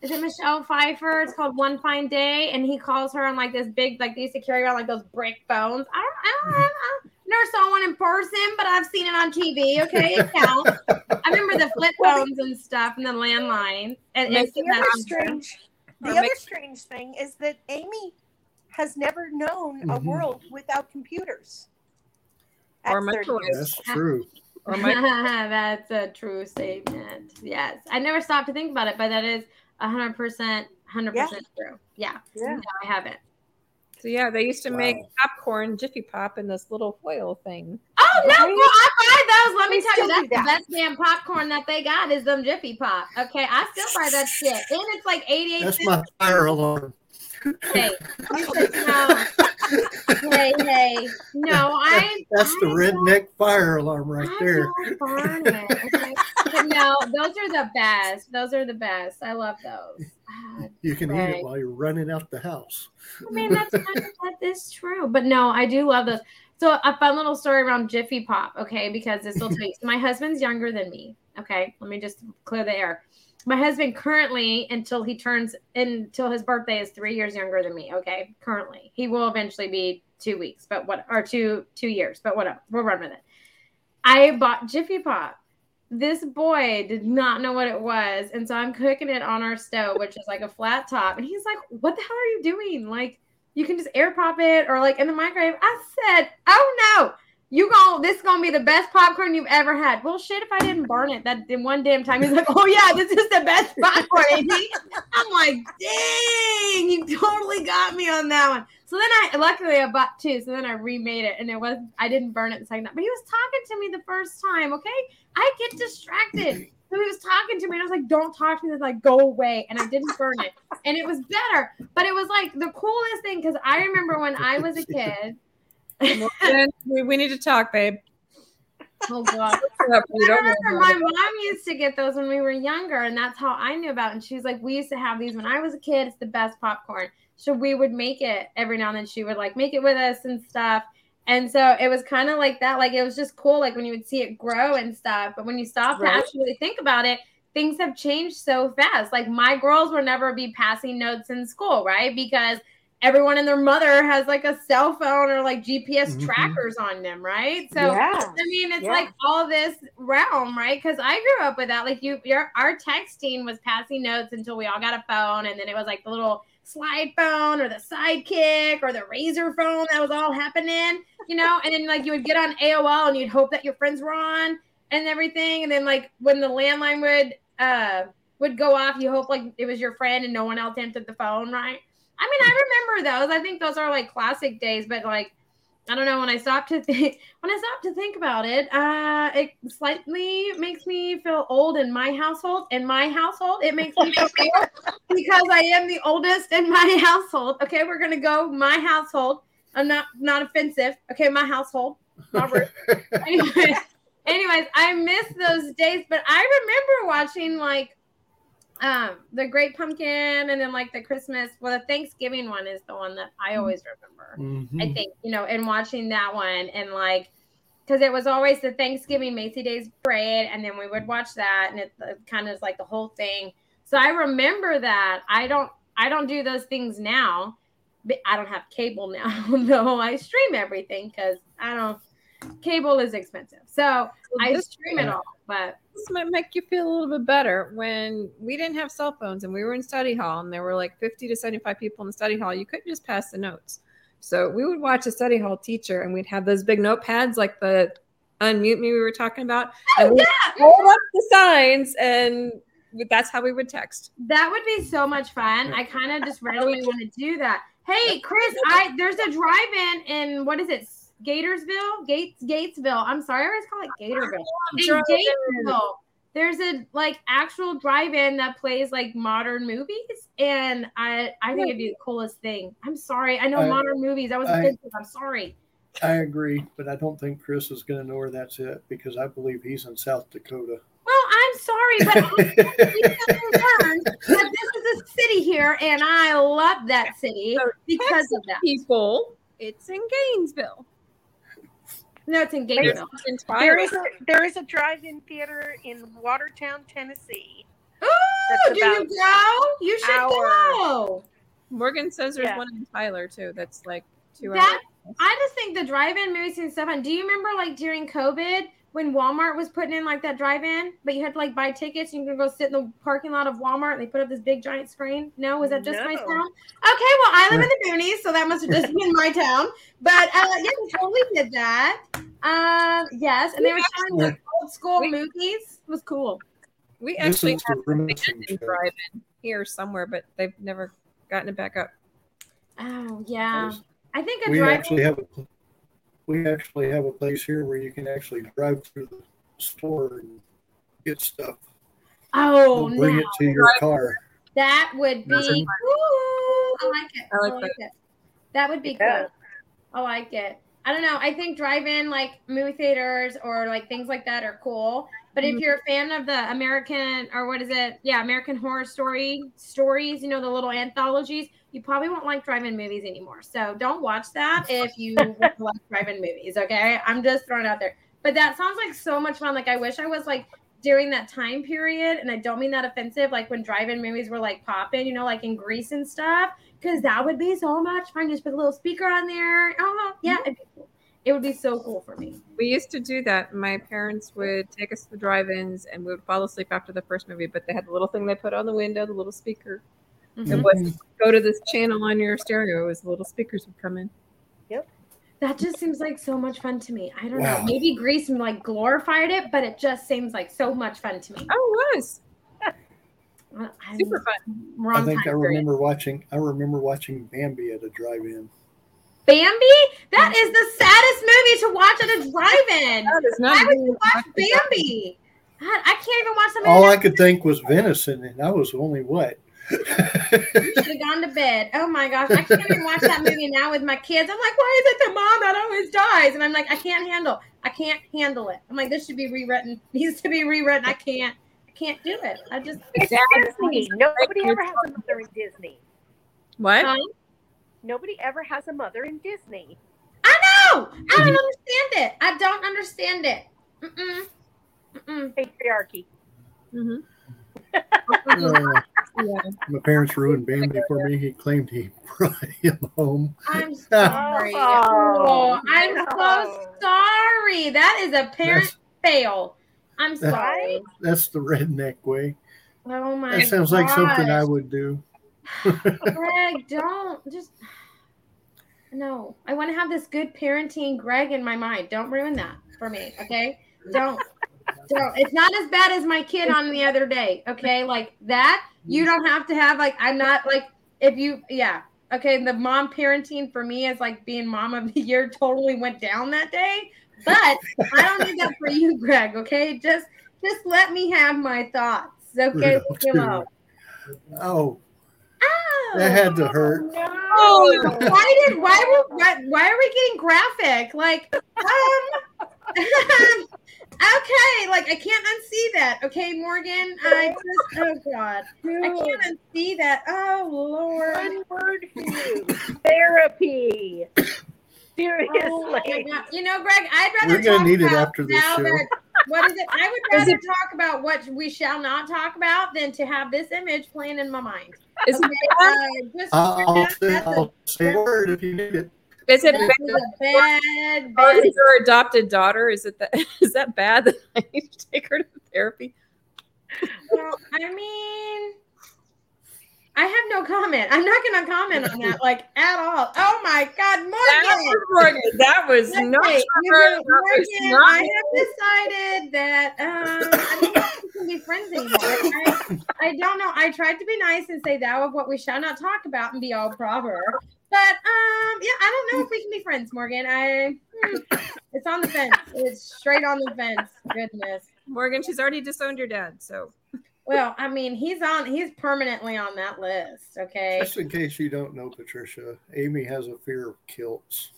C: is it Michelle Pfeiffer? It's called One Fine Day, and he calls her on like this big, like they used to carry around like those brick phones. I don't, I don't, I don't, I never saw one in person, but I've seen it on TV. Okay, it counts. <laughs> I remember the flip phones and stuff, and the landline and
B: Makes
C: instant
D: The other strange, the other
B: make-
D: strange thing is that Amy has never known a
A: Mhm.
D: world without computers.
B: Or
D: 30
B: microwaves.
A: That's true.
B: Or my <laughs>
C: That's a true statement. Yes. I never stopped to think about it, but that is 100%, 100% true. Yeah.
D: Yeah.
C: No, I haven't.
B: So yeah, they used to make popcorn Jiffy Pop in this little foil thing.
C: Oh, no,
D: Right?
C: girl, I buy those. Let me tell you, that's
D: do
C: the best damn popcorn that they got is them Jiffy Pop. Okay. I still buy that shit. And it's like 88
A: That's
C: cents.
A: my fire alarm.
C: Hey, no. hey, hey. No, I.
A: That's the
C: I
A: redneck fire alarm right
C: I
A: there.
C: don't burn it. Okay. But no, those are the best. Those are the best. I love those.
A: You can eat it while you're running out the house.
C: I mean, that's of, <laughs> that is true. But no, I do love those. So a fun little story around Jiffy Pop, okay? Because this will take. So my husband's younger than me. Okay, let me just clear the air. My husband currently, until he turns, until his birthday, is three years younger than me. Okay, currently, he will eventually be two weeks, but what, or two two years, but whatever. We'll run with it. I bought Jiffy Pop. This boy did not know what it was, and so I'm cooking it on our stove, which is like a flat top, and he's like, "What the hell are you doing? Like, you can just air pop it or like in the microwave." I said, "Oh no." You gon' this is gonna be the best popcorn you've ever had. Well, shit, if I didn't burn it that in one damn time, he's like, "Oh yeah, this is the best <laughs> popcorn." <laughs> I'm like, "Dang, you totally got me on that one." So then I luckily I bought two, so then I remade it, and it was I didn't burn it the second time, but he was talking to me the first time. Okay, I get distracted. So he was talking to me, and I was like, "Don't talk to me." He's like, "Go away," and I didn't burn it, and it was better. But it was like the coolest thing because I remember when I was a kid.
B: We, we need to talk, babe.
C: Oh god. I remember my mom used to get those when we were younger, and that's how I knew about it. And she was like, We used to have these when I was a kid. It's the best popcorn. So we would make it every now and then. She would like make it with us and stuff. And so it was kind of like that. Like it was just cool, like when you would see it grow and stuff. But when you stop
D: Right.
C: to actually think about it, things have changed so fast. Like my girls will never be passing notes in school, right? Because everyone and their mother has like a cell phone or like GPS
A: Mhm.
C: trackers on them, right? So
D: yeah.
C: I mean, it's
D: Yeah.
C: like all this realm, right? Because I grew up with that. Like you, your our texting was passing notes until we all got a phone, and then it was like the little slide phone or the sidekick or the Razr phone that was all happening, you know. And then like you would get on AOL and you'd hope that your friends were on and everything. And then like when the landline would uh would go off, you hope like it was your friend and no one else answered the phone, right? I mean, I remember those. I think those are like classic days, but like I don't know when I stop to think <laughs> when I stop to think about it, uh, it slightly makes me feel old in my household. In my household, it makes me feel <laughs> old because I am the oldest in my <laughs> household. Okay, we're gonna go my household. I'm not not offensive. Okay, my household. Rude. anyways, anyways, I miss those days, but I remember watching like um the Great Pumpkin and then like the Christmas. Well, the Thanksgiving one is the one that I always remember. I
A: Mhm.
C: think, you know, and watching that one and like because it was always the Thanksgiving Macy Days parade, and then we would watch that, and it, it kind of is like the whole thing. So I remember that. I don't I don't do those things now. But I don't have cable now, <laughs> though. I stream everything because I don't. Cable is expensive, so I stream it all. But
B: this might make you feel a little bit better when we didn't have cell phones and we were in study hall and there were like 50 to 75 people in the study hall you couldn't just pass the notes so we would watch a study hall teacher and we'd have those big notepads like the unmute me we were talking about oh, and we'd hold up the signs and that's how we would text
C: That would be so much fun. I kind of just randomly want to do that. Hey, Chris, <laughs> I there's a drive-in in what is it? Gatorsville, Gates, Gatesville. I'm sorry, I always call it Gatorville. In Gatesville, there's a like actual drive-in that plays like modern movies, and I I think it'd be the coolest thing. I'm sorry, I know
A: I-
C: modern movies. That was a
A: I-
C: good thing. I'm sorry.
A: I agree, but I don't think Chris is going to know where that's at because I believe he's in South Dakota.
C: Well, I'm sorry, but I learned that this is a city here, and I love that city because of that.
B: people it's in gainesville
C: No, it's in Gainesville.
B: in
D: There
B: Twilight.
D: is a there is a drive-in theater in Watertown, Tennessee.
C: Ooh,
D: That's
C: do you
D: about
C: go? You should
D: hour.
C: go.
B: morgan says there's
D: Yeah.
B: one in tyler too that's like two
C: That
B: hours
C: I just think the drive-in movies and stuff. And do you remember like during COVID when Walmart was putting in like that drive-in, but you had to like buy tickets and you could go sit in the parking lot of Walmart and they put up this big giant screen? No, was that just my
D: No.
C: town? Okay, well I live in the boonies, so that must have just been my town. But uh, yeah, we totally did that. Um, yes, and they were showing like old school
B: We-
C: movies. It was cool.
B: we actually
A: is
B: have
A: the
B: the Abandoned drive-in here somewhere but they've never gotten it back up
C: Oh yeah, I think a
A: We
C: drive.
A: actually have a we actually have a place here where you can actually drive through the store and get stuff.
C: Oh,
A: They'll bring
C: now
A: it to your car.
C: that would be. Ooh, I like it.
B: I
C: I
B: like
C: like, it. That would be
D: Yeah.
C: cool. I like it. I don't know. I think drive-in like movie theaters or like things like that are cool. But if
B: Mhm.
C: you're a fan of the American or what is it? Yeah, American Horror Story stories, you know, the little anthologies, you probably won't like drive-in movies anymore. So don't watch that <laughs> if you like drive-in movies, okay? I'm just throwing it out there. But that sounds like so much fun. Like I wish I was like during that time period, and I don't mean that offensive, like when drive-in movies were like popping, you know, like in Grease and stuff, because that would be so much fun. Just put a little speaker on there. Oh yeah, it'd be cool. It would be so cool for me.
B: We used to do that. My parents would take us to the drive-ins, and we would fall asleep after the first movie. But they had the little thing they put on the window, the little speaker.
C: Mhm.
B: It was go to this channel on your stereo. It was little speakers would come in. Yep.
C: That just seems like so much fun to me. I don't
A: Wow.
C: know. Maybe Grease like glorified it, but it just seems like so much fun to me.
B: Oh, it was <laughs>
C: I-
B: super fun.
C: wrong
A: I think I
C: time period.
A: remember watching I remember watching Bambi at a drive-in.
C: Bambi. That is the saddest movie to watch at a drive-in.
B: That is
C: Why
B: not
C: would you watch Bambi? God, I can't even watch something.
A: All I could think was venison, and I was only what?
C: You should have gone to bed. Oh my gosh, I can't even watch that movie now with my kids. I'm like, why is it the mom that always dies? And I'm like, I can't handle. I can't handle it. I'm like, this should be rewritten. <laughs> Needs to be rewritten. I can't. I can't do it. I just.
D: It's Disney. Nobody ever has a mother in Disney.
B: What?
C: Huh?
D: Nobody ever has a mother in Disney.
C: I know. I don't understand it. I don't understand it. Mm-mm. Mm-mm.
D: Patriarchy.
B: Mhm. <laughs> Yeah.
A: my parents ruined Bambi for me. He claimed he <laughs> brought him home.
C: I'm <laughs> sorry. Oh, oh, I'm so sorry. That is a parent fail. I'm
A: That's-
C: sorry.
A: That's the redneck way.
C: Oh my.
A: That sounds like something I would do. <sighs> <laughs>
C: Greg, don't just no. I want to have this good parenting Greg in my mind. Don't ruin that for me, okay? Don't. Don't. It's not as bad as my kid on the other day, okay? Like that. You don't have to have like I'm not like if you yeah. Okay, the mom parenting for me is like being mom of the year totally went down that day. But I don't need that for you, Greg, okay? Just just let me have my thoughts. Okay,
A: Real
C: leave me
A: too.
C: alone.
A: Oh,
C: Oh.
A: that had to hurt.
C: Oh, why did why were why, why are we getting graphic? Like, um, <laughs> <laughs> okay, like I can't unsee that. Okay, Morgan, I <laughs> just oh god, I can't unsee that. Oh lord,
D: One word for you. Therapy.
E: Seriously.
C: Oh. You know, Greg, I'd rather
A: We're gonna
C: talk
A: need it after this
C: now
A: show.
C: that- what is it? I would rather talk about what we shall not talk about than to have this image playing in my mind.
B: Is it
C: Okay,
B: bad?
C: uh, just
A: I'll,
C: that's
A: say,
C: a-
A: I'll say a word if you need it.
B: Is it
C: That
B: bad?
C: bad,
B: Or
C: bad.
B: is your adopted daughter? Is it that? <laughs> Is that bad that I need to take her to therapy?
C: Well, I mean, I have no comment. I'm not going to comment on that, like at all. Oh my God,
B: That
C: Morgan!
B: was Morgan. That was not That was
C: Morgan,
B: not
C: I have decided that um, I don't know if we can be friends anymore. I, I don't know. I tried to be nice and say thou of what we shall not talk about and be all proper. But um, yeah, I don't know if we can be friends, Morgan. I hmm, it's on the fence. It's straight on the fence. Goodness.
B: Morgan. She's already disowned your dad. So
C: Well, I mean, he's on. He's permanently on that list. Okay.
A: Just in case you don't know, Patricia, Amy has a fear of kilts.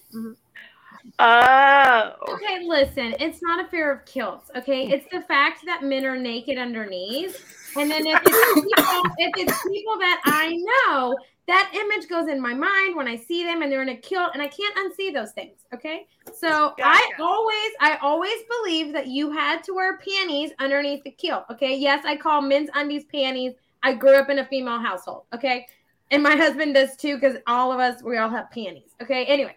E: Oh.
C: Okay, listen, it's not a fear of kilts, okay? It's the fact that men are naked underneath. And then if it's people, if it's people that I know, that image goes in my mind when I see them and they're in a kilt, and I can't unsee those things. Okay. So I always, I always believe that you had to wear panties underneath the kilt. Okay. Yes, I call men's undies panties. I grew up in a female household. Okay. And my husband does too, because all of us, we all have panties. Okay. Anyways,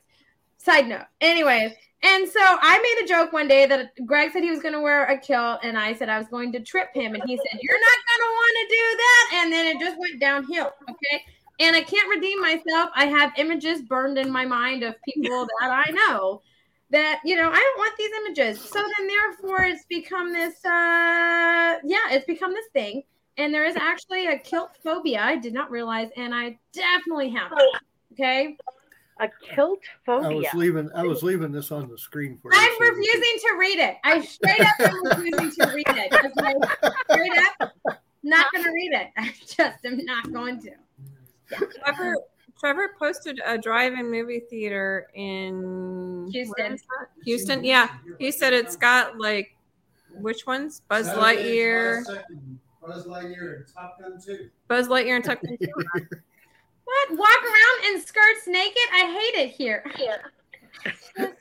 C: side note. Anyways, and so I made a joke one day that Greg said he was going to wear a kilt, and I said I was going to trip him, and he said, "You're not going to want to do that." And then it just went downhill. Okay, and I can't redeem myself. I have images burned in my mind of people <laughs> that I know that you know I don't want these images. So then, therefore, it's become this. uh Yeah, it's become this thing, and there is actually a kilt phobia. I did not realize, and I definitely have. it. Okay.
E: A kilt phobia.
A: I was leaving. I was leaving this on the screen for you.
C: I'm
A: so
C: refusing to read it. I straight up am refusing to read it. Just like, <laughs> straight up, not going to read it. <laughs> I just am not going to.
B: Trevor, Trevor posted a drive-in movie theater in
C: Houston.
B: where is that? Houston, yeah. He said it's got like which ones? Buzz Lightyear,
F: Buzz Lightyear and Top Gun 2.
B: Buzz Lightyear and Top Tuck. <laughs>
C: What? Walk around in skirts naked? I hate it here. <laughs>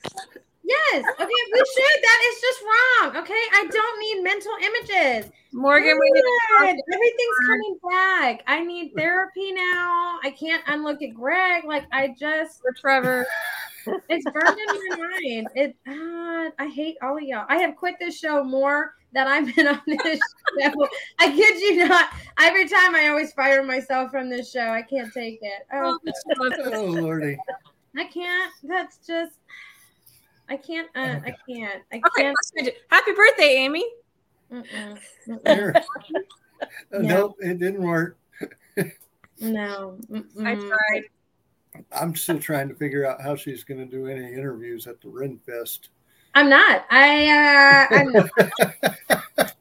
C: Yes. Okay, we should. That is just wrong. Okay, I don't need mental images.
B: Morgan, we need
C: Good. Everything's coming back. I need therapy now. I can't unlook at Greg. Like I just
B: for Trevor.
C: It's burned in my mind. It. Uh, I hate all of y'all. I have quit this show more than I've been on this show. I kid you not. Every time I always fire myself from this show. I can't take it. Oh,
A: oh lordy!
C: I can't. That's just. I can't. Uh, I can't. I
B: Okay,
C: can't.
B: let's change it. Happy birthday, Amy.
C: Mm-mm. Mm-mm.
A: Here. Uh,
C: No.
A: Nope, it didn't work.
C: No.
B: I
C: Mm-mm.
B: tried.
A: I'm still trying to figure out how she's going to do any interviews at the Ren Fest.
C: I'm not. I. Uh, I'm <laughs> not.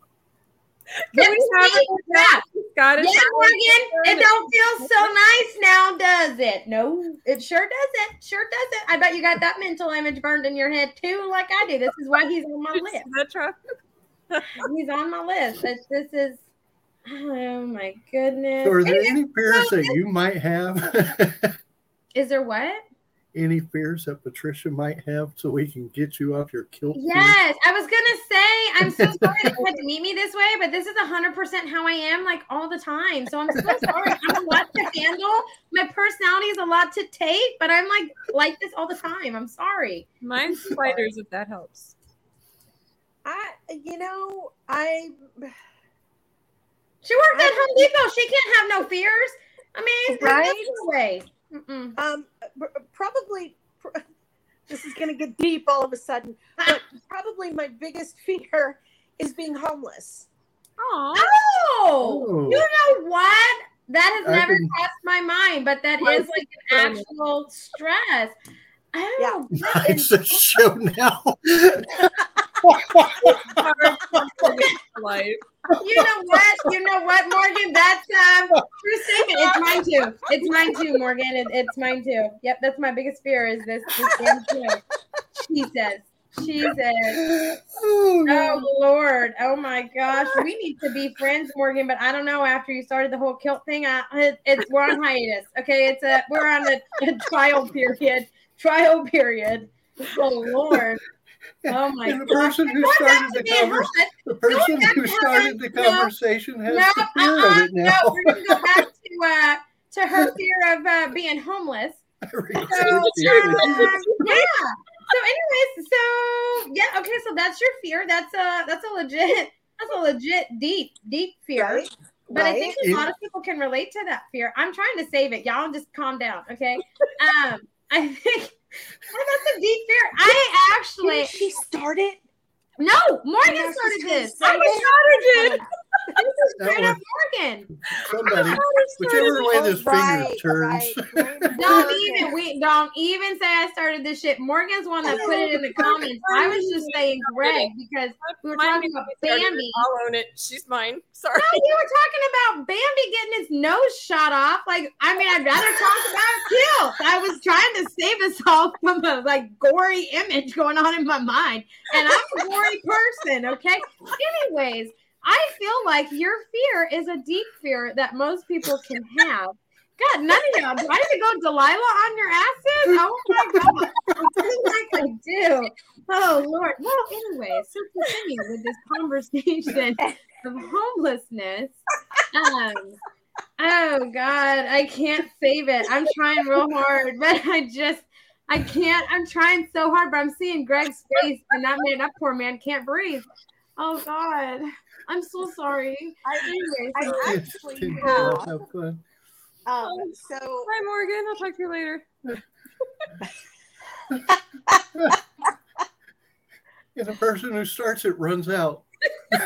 B: Can we have
C: See?
B: it? Scottish.
C: Yeah, Morgan, it don't feel so nice now, does it? No, it sure doesn't. Sure doesn't. I bet you got that mental image burned in your head too, like I do. This is why he's on my list.
B: that <laughs> Trevor?
C: He's on my list. This, this is. Oh my goodness.
A: So, are there any fears that you might have? <laughs>
C: Is there what?
A: Any fears that Patricia might have, so we can get you off your kilt?
C: Yes, I was gonna say I'm so <laughs> sorry that you had to meet me this way, but this is hundred percent how I am, like all the time. So I'm so sorry. I'm a lot to handle. My personality is a lot to take, but I'm like like this all the time. I'm sorry.
B: Mine's <laughs> spiders, if that helps.
D: I, you know, I
C: She worked at Home Depot. She can't have no fears. I mean,
D: Right?
C: right? way. Mm-mm.
D: um probably <laughs> this is going to get deep all of a sudden, but <laughs> probably my biggest <laughs> fear is being homeless.
B: Aw.
C: Oh,
A: Oh.
C: you know what? That has
A: I
C: never
A: can-
C: crossed my mind, but that
B: Mine
C: is like an actual stress. I don't know.
A: It's a show now.
B: Life.
C: you know what? You know what, Morgan? That's um true statement. It's mine too. It's mine too, Morgan. It, it's mine too. Yep, that's my biggest fear is this, this damn. She says. She says.
A: Oh,
C: Oh Lord! Oh my gosh! We need to be friends, Morgan. But I don't know. After you started the whole kilt thing, I, it, it's we're on hiatus. Okay, it's a we're on a, a trial period. trial period. Oh Lord. Oh my
A: and the
C: God.
A: person who
C: Going
A: started the conversation, the person who started the
C: no,
A: conversation has
C: no,
A: the fear
C: uh-uh,
A: of it now.
C: no, we're gonna go back to uh to her fear of uh, being homeless. <laughs> So, uh, yeah. So, anyways, so yeah, okay. So that's your fear. That's a that's a legit that's a legit deep deep fear.
D: Right?
C: But I think a lot of people can relate to that fear. I'm trying to save it. Y'all just calm down, okay? Um, I think that's a deep fear. I actually
D: Didn't she started?
C: no Morgan started this.
D: gonna
C: I was
D: that.
C: started it. This is <laughs>
A: That
C: straight up
A: was-
C: Morgan.
A: Somebody, whichever way this
D: right,
A: finger turns.
D: right. <laughs>
C: Don't even we don't even say I started this shit. Morgan's one that put it in the <laughs> comments. I was just saying Greg because we were
B: Mine
C: talking about. Bambi.
B: I'll own it. She's mine. Sorry.
C: No, you were talking about Bambi getting his nose shot off. Like, I mean, I'd rather talk about Kill. I was trying to save us all from a like gory image going on in my mind, and I'm a gory person. Okay. Anyways, I feel like your fear is a deep fear that most people can have. God, none of y'all. Do I need to go Delilah on your asses? Oh my God. I like I do. Oh Lord. Well, anyway, so continue with this conversation of homelessness. Um, oh God, I can't save it. I'm trying real hard, but I just I can't. I'm trying so hard, but I'm seeing Greg's face, and that man, that poor man, can't breathe. Oh God, I'm so sorry.
D: I,
C: Anyways,
D: I <laughs> actually
A: Can
D: have.
A: have fun?
D: Um, so
B: Bye, Morgan. I'll talk to you later.
A: And the person who starts it runs out. <laughs>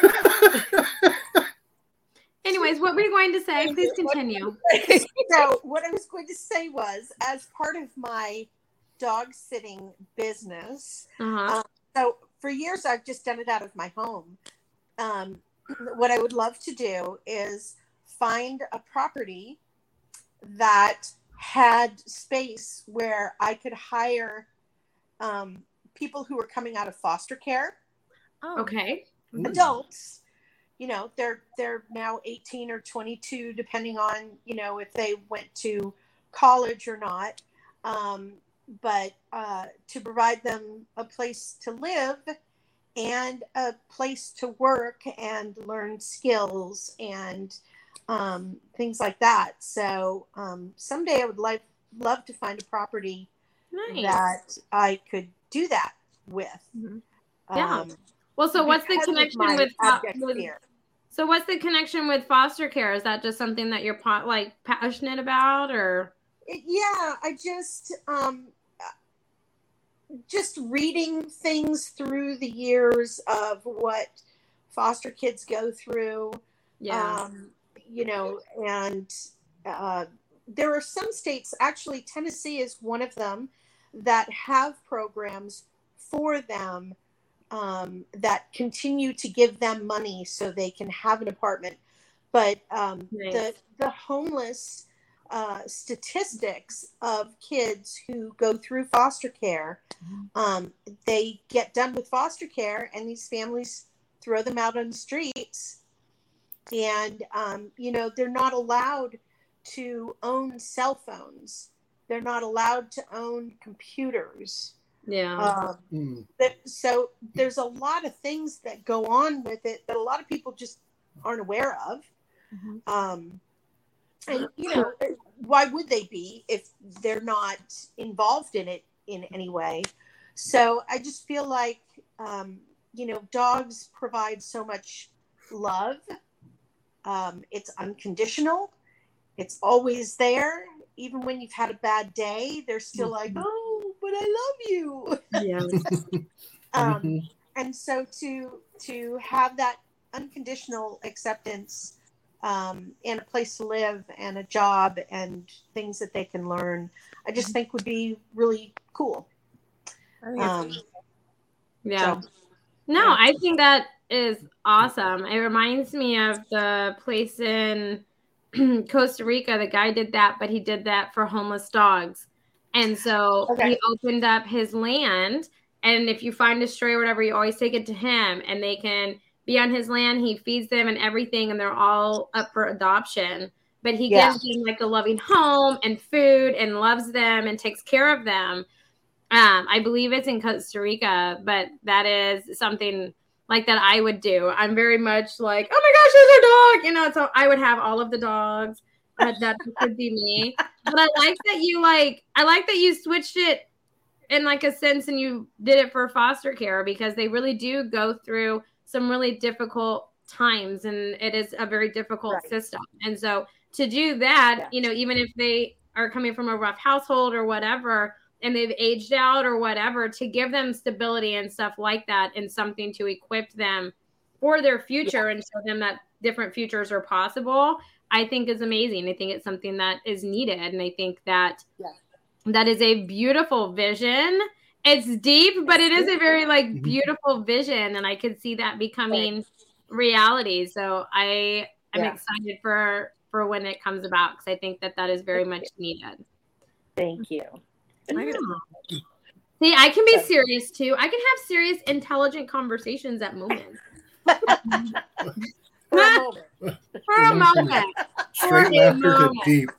C: anyways, what were you going to say? Please continue. <laughs>
D: so what I was going to say was, as part of my dog sitting business,
C: Uh-huh.
D: so for years I've just done it out of my home. Um, what I would love to do is find a property that had space where I could hire um, people who were coming out of foster care,
B: Oh,
C: Okay.
D: adults. You know, they're they're now 18 or 22, depending on you know if they went to college or not. Um, but uh, to provide them a place to live and a place to work and learn skills and um, things like that. So um, someday I would like love to find a property
C: Nice.
D: that I could do that with.
B: Mhm.
C: Yeah.
D: Um,
C: well, so what's the connection with, with so what's the connection with foster care? Is that just something that you're like passionate about or
D: It- yeah i just um just reading things through the years of what foster kids go through um you know and uh, there are some states actually tennessee is one of them that have programs for them um, that continue to give them money so they can have an apartment but um,
C: Nice.
D: the the homeless uh, statistics of kids who go through foster care. Um, they get done with foster care and these families throw them out on the streets. And um, you know they're not allowed to own cell phones. They're not allowed to own computers.
C: Yeah.
D: Um,
A: Hmm.
D: that, so there's a lot of things that go on with it that a lot of people just aren't aware of.
B: Mhm.
D: um, and you know why would they be if they're not involved in it in any way? So i just feel like um, you know dogs provide so much love. Um, it's unconditional. It's always there. Even when you've had a bad day they're still like oh but i love you.
C: Yeah. <laughs>
D: Um,
A: Mhm.
D: and so to to have that unconditional acceptance um, and a place to live and a job and things that they can learn i just think would be really cool
B: I think it's
D: um,
C: yeah
D: so-
C: No,
D: Yeah.
C: I think that is awesome. It reminds me of the place in <clears throat> Costa Rica. The guy did that, but he did that for homeless dogs. And so
D: Okay.
C: he opened up his land. And if you find a stray or whatever, you always take it to him and they can be on his land. He feeds them and everything, and they're all up for adoption. But he
D: Yeah.
C: gives them like a loving home and food and loves them and takes care of them. Um, I believe it's in Costa Rica, but that is something like that I would do. I'm very much like, oh my gosh, there's a dog, you know. So I would have all of the dogs. That, that <laughs> would be me. But I like that you like. I like that you switched it in like a sense, and you did it for foster care because they really do go through some really difficult times, and it is a very difficult
D: Right.
C: system. And so to do that,
D: Yeah.
C: you know, even if they are coming from a rough household or whatever, and they've aged out or whatever, to give them stability and stuff like that, and something to equip them for their future and show them that different futures are possible, I think is amazing. I think it's something that is needed, and I think that
D: Yeah.
C: that is a beautiful vision. It's deep, but it is a very like
A: Mhm.
C: beautiful vision, and I could see that becoming reality. So I I'm
D: Yeah.
C: excited for for when it comes about because I think that that is very much needed.
D: Thank you.
C: See, I can be serious too. I can have serious, intelligent conversations at moments. <laughs> <laughs>
D: For a moment.
C: For a moment.
A: Straight
C: For a
A: laughter to
C: moment.
A: deep.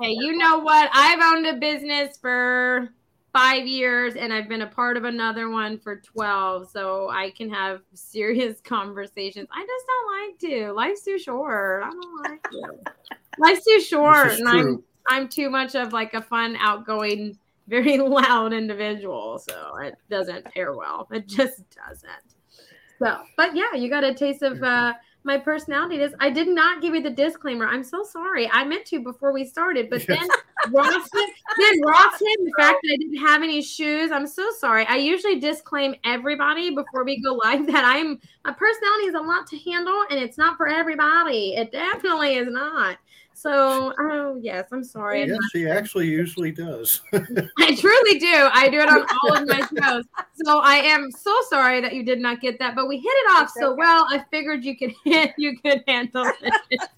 C: Hey, you know what? I've owned a business for five years and I've been a part of another one for 12. So I can have serious <laughs> conversations. I just don't like to. Life's too short. I don't like to. Life's too short. And I'm. I'm too much of like a fun, outgoing, very <laughs> loud individual. So it doesn't pair well. It just doesn't. So, but yeah, you got a taste of uh, my personality. is. I did not give you the disclaimer. I'm so sorry. I meant to before we started, but then <laughs> Ross, then Ross hit the fact that I didn't have any shoes. I'm so sorry. I usually disclaim everybody before we go live that I'm my personality is a lot to handle, and it's not for everybody. It definitely is not. So, oh yes, I'm sorry.
A: Yes, he actually usually does. <laughs>
C: I truly do. I do it on all of my shows. So I am so sorry that you did not get that, but we hit it off
D: It's
C: so well. I figured you could <laughs> you could handle it. <laughs>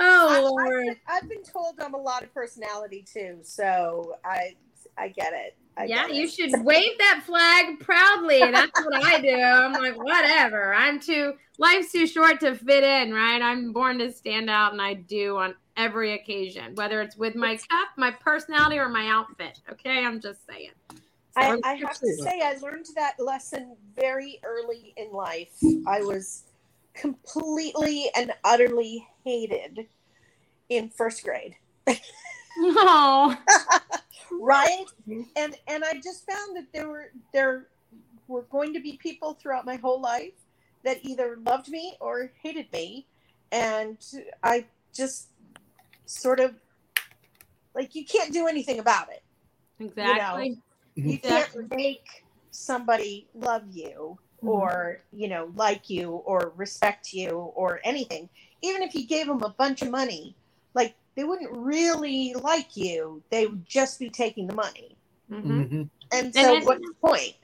C: Oh Lord,
D: I,
C: Lord.
D: have been told I'm a lot of personality too, so I I get it. I
C: Yeah,
D: get
C: you
D: it.
C: should wave that flag proudly. That's what I do. I'm like, whatever. I'm too life's too short to fit in, right? I'm born to stand out and I do on every occasion, whether it's with my cup, my personality, or my outfit. Okay, I'm just saying.
D: I,
C: So-
D: I have to say, I learned that lesson very early in life. I was completely and utterly hated in first grade, <laughs>
C: No.
D: right? And and I just found that there were there were going to be people throughout my whole life that either loved me or hated me, and I just sort of like you can't do anything about it.
C: Exactly.
D: you
C: Exactly.
D: can't make somebody love you
C: Mhm.
D: or you know like you or respect you or anything even if you gave them a bunch of money like they wouldn't really like you they would just be taking the money
C: Mhm.
A: Mhm.
D: and so
C: it-
D: what's the point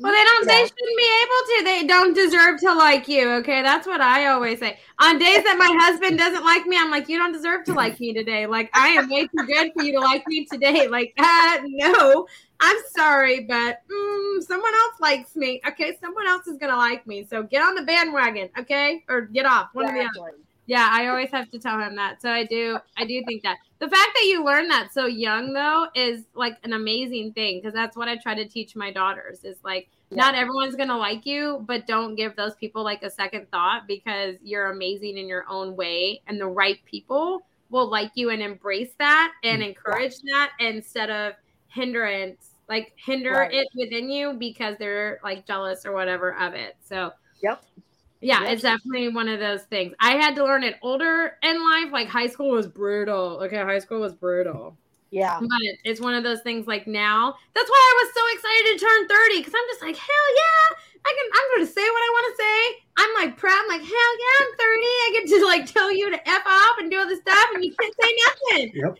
C: Well, they don't. They shouldn't be able to. They don't deserve to like you. Okay, that's what I always say. On days that my husband doesn't like me, I'm like, you don't deserve to like me today. Like I am way too good for you to like me today. Like, uh, no, I'm sorry, but mm, someone else likes me. Okay, someone else is gonna like me. So get on the bandwagon, okay, or get off. One or the other. Yeah, I always have to tell him that. So I do I do think that. The fact that you learn that so young though is like an amazing thing because that's what I try to teach my daughters is like not everyone's going to like you, but don't give those people like a second thought because you're amazing in your own way and the right people will like you and embrace that and mm. encourage that instead of hindrance like hinder
D: Right.
C: it within you because they're like jealous or whatever of it. So
D: Yep.
C: Yeah,
D: Yep.
C: it's definitely one of those things. I had to learn it older in life. Like high school was brutal. Okay, high school was brutal.
D: yeah
C: But it's one of those things like now. That's why I was so excited to turn 30 because I'm just like, hell yeah. I can I'm gonna say what I want to say. I'm like proud, I'm like, hell yeah, I'm 30. I get to like tell you to F off and do all this stuff and you can't say nothing.
A: Yep.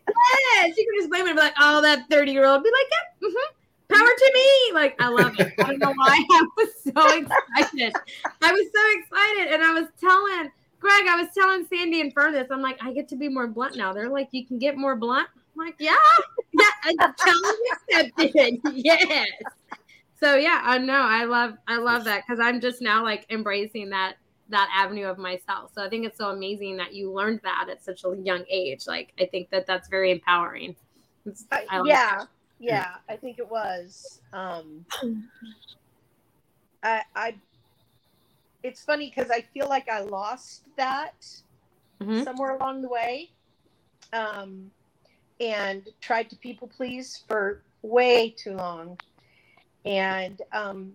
C: Yes, you can just blame it and be like, oh, that 30 year old be like, yeah, mm-hmm. Power to me. Like, I love it. I don't know why <laughs> I was so excited. I was so excited. And I was telling Greg, I was telling Sandy and Furthest, I'm like, I get to be more blunt now. They're like, you can get more blunt. I'm like, yeah, yeah, challenge accepted. <laughs> yes. So yeah, I know. I love, I love that because I'm just now like embracing that that avenue of myself. So I think it's so amazing that you learned that at such a young age. Like, I think that that's very empowering.
D: I- uh,
C: I like
D: yeah Yeah, I think it was. Um, <clears throat> I, I. It's funny because I feel like I lost that
C: Mhm.
D: somewhere along the way, um, and tried to people please for way too long, and um,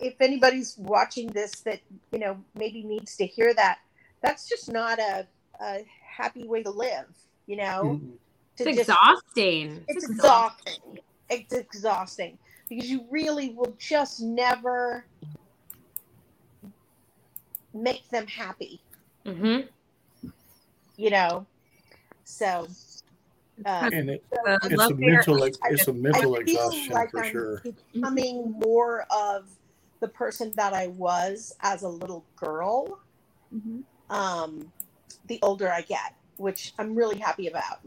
D: if anybody's watching this that you know maybe needs to hear that, that's just not a, a happy way to live. You know,
A: Mm-mm.
D: To
C: It's
D: just-
C: exhausting.
D: it's exhausting. It's exhausting because you really will just never make them happy,
C: Mm-hmm.
D: you know. So uh,
A: and it,
B: Uh,
A: it's a mental ex- it's a mental
D: I feel
A: exhaustion
D: like
A: for
D: I'm
A: sure.
D: becoming more of the person that I was as a little girl.
B: Mhm.
D: Um, the older I get, which I'm really happy about.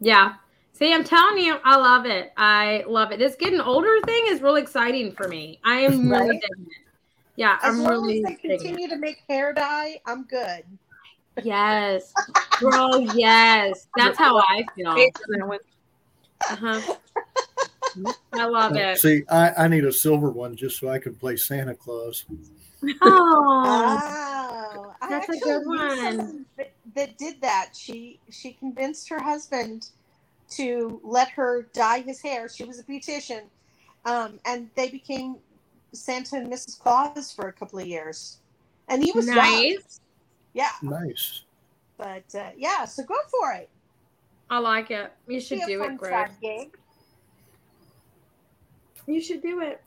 C: Yeah. See, I'm telling you, I love it. I love it. This getting older thing is really exciting for me. I am <laughs> really
D: Right?
C: digging it. Yeah,
D: As
C: I'm
D: long
C: really
D: as they
C: digging it.
D: continue to make hair dye, I'm good.
C: Yes. <laughs> Girl, yes. That's how I feel.
B: Based on that one.
C: Uh-huh. <laughs> I love
A: Uh,
C: it.
A: See, I, I need a silver one just so I can play Santa Claus.
C: Oh,
D: Oh,
C: That's a good
D: knew
C: one.
D: Someone That, that did that. She she convinced her husband to let her dye his hair. She was a beautician, um, and they became Santa and Mrs. Claus for a couple of years. And he was young.
C: nice.
D: Yeah,
A: Nice.
D: but uh, yeah, so go for it.
C: I like it. You should do it, Greg. You should do it.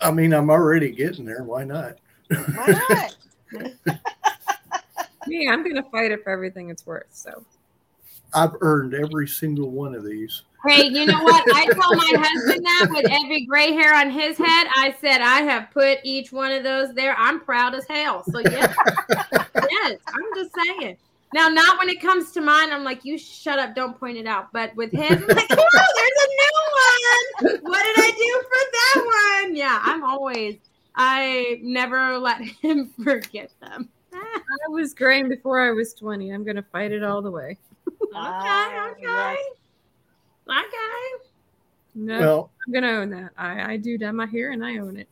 A: I mean, I'm already getting there. Why not?
D: Why not? <laughs> <laughs>
B: Me, I'm gonna fight it for everything it's worth. So
A: I've earned every single one of these.
C: Hey, you know what? I <laughs> told my husband that with every gray hair on his head, I said I have put each one of those there. I'm proud as hell. So yeah, <laughs> yes, I'm just saying. Now, not when it comes to mine. I'm like, you shut up, don't point it out. But with his, I'm like, oh, there's a new one. What did I do for that one? Yeah, I'm always. I never let him forget them.
B: I was graying before I was 20. I'm gonna fight it all the way. <laughs>
D: Ah,
C: Okay, okay, okay.
B: No,
A: Well,
B: I'm gonna own that. I, I do dye my hair and I own it.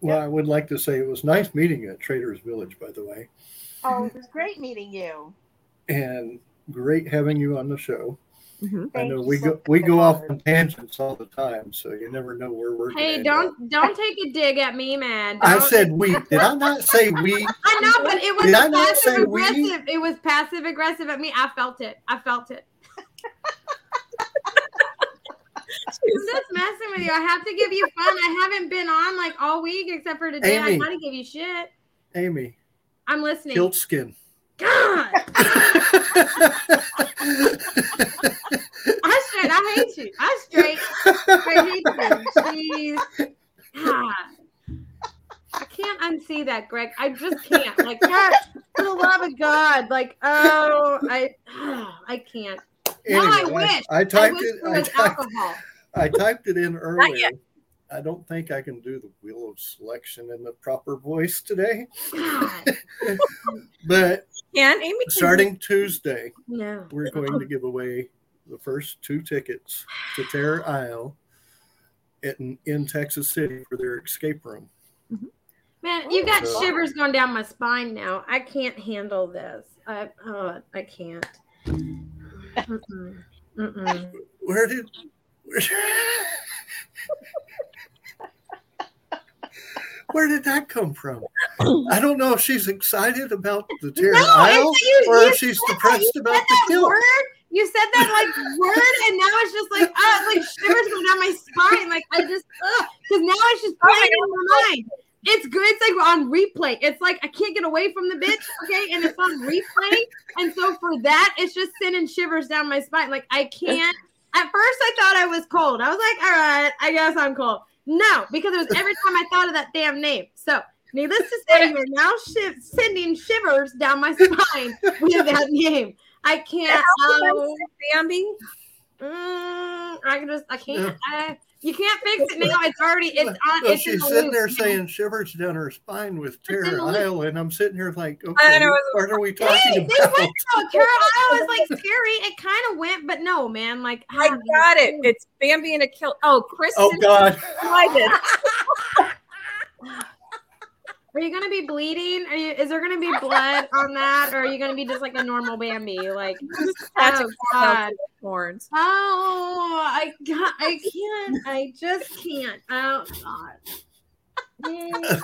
A: well, I would like to say it was nice meeting you at Traders Village, by the way,
D: Oh, it was great meeting you.
A: and great having you on the show.
B: Mhm.
A: I know we go we go off on tangents all the time, so you never know where we're. gonna
C: Hey, don't don't take a dig at me, man.
A: I
C: Don't-
A: said we. Did I not say we? <laughs>
C: I know, but it was
A: Did I not say
C: passive
A: we?
C: aggressive. It was passive aggressive at me. I felt it. I felt it. I'm just messing with you. I have to give you fun. I haven't been on like all week except for today. I
A: Amy.
C: gotta give you shit.
A: Amy,
C: I'm listening.
A: kilt skin.
C: God, <laughs> I straight. I hate you. I straight. I hate you. Jeez. God. I can't unsee that, Greg. I just can't. Like, God, for the love of God. Like, oh, I, I can't. No, I
A: Anyway,
C: wish.
A: I
C: I
A: typed
C: wish
A: it.
C: there
A: I
C: was
A: typed,
C: alcohol.
A: I typed it in earlier. I don't think I can do the wheel of selection in the proper voice today, <laughs>
C: God.
B: And <laughs>
A: but
B: Amy, can-
A: starting Tuesday,
C: No.
A: we're going to give away the first two tickets to Terror Isle in, in Texas City for their escape room.
C: Man, you got
A: So-
C: shivers going down my spine now. I can't handle this. I, oh, I can't. Mm-mm. Mm-mm.
A: Where did where, where did that come from? I don't know if she's excited about the Terror
C: No,
A: Isle
C: it's- you-
A: or
C: you
A: if she's depressed
C: that-
A: about the
C: that
A: kill.
C: word. You said that like word, and now it's just like uh, like shivers going down my spine. Like I just because now it's just playing in my mind. It's good. It's like on replay. It's like I can't get away from the bitch. Okay, and it's on replay. And so for that, it's just sending shivers down my spine. Like I can't. At first, I thought I was cold. I was like, all right, I guess I'm cold. No, because it was every time I thought of that damn name. So, needless to say, you're now shi- sending shivers down my spine with that name. I can't. Oh,
B: Bambi.
C: mm, I can just. I can't. I, You can't fix it now. It's already it's on.
A: Well,
C: it's in
A: she's
C: the
A: sitting
C: loop
A: there
C: now.
A: saying shivers down her spine with
C: in
A: Terra
C: the loop.
A: Isle, and I'm sitting here like, okay,
B: know.
A: what are we
C: Hey,
A: talking
C: they
A: about?
C: went though. Carol Isle was like scary. It kind of went, but no, man. Like
B: I ah, got it. It's Bambi in a kilt. Oh, Kristen
A: Oh God! <laughs> <laughs>
B: decided.
C: Are you gonna be bleeding? Are you? Is there gonna be blood <laughs> on that, or are you gonna be just like a normal Bambi? Like, <laughs> oh god.
B: horns.
C: Oh, I got. I can't. I just can't. Oh god. Mm, <laughs>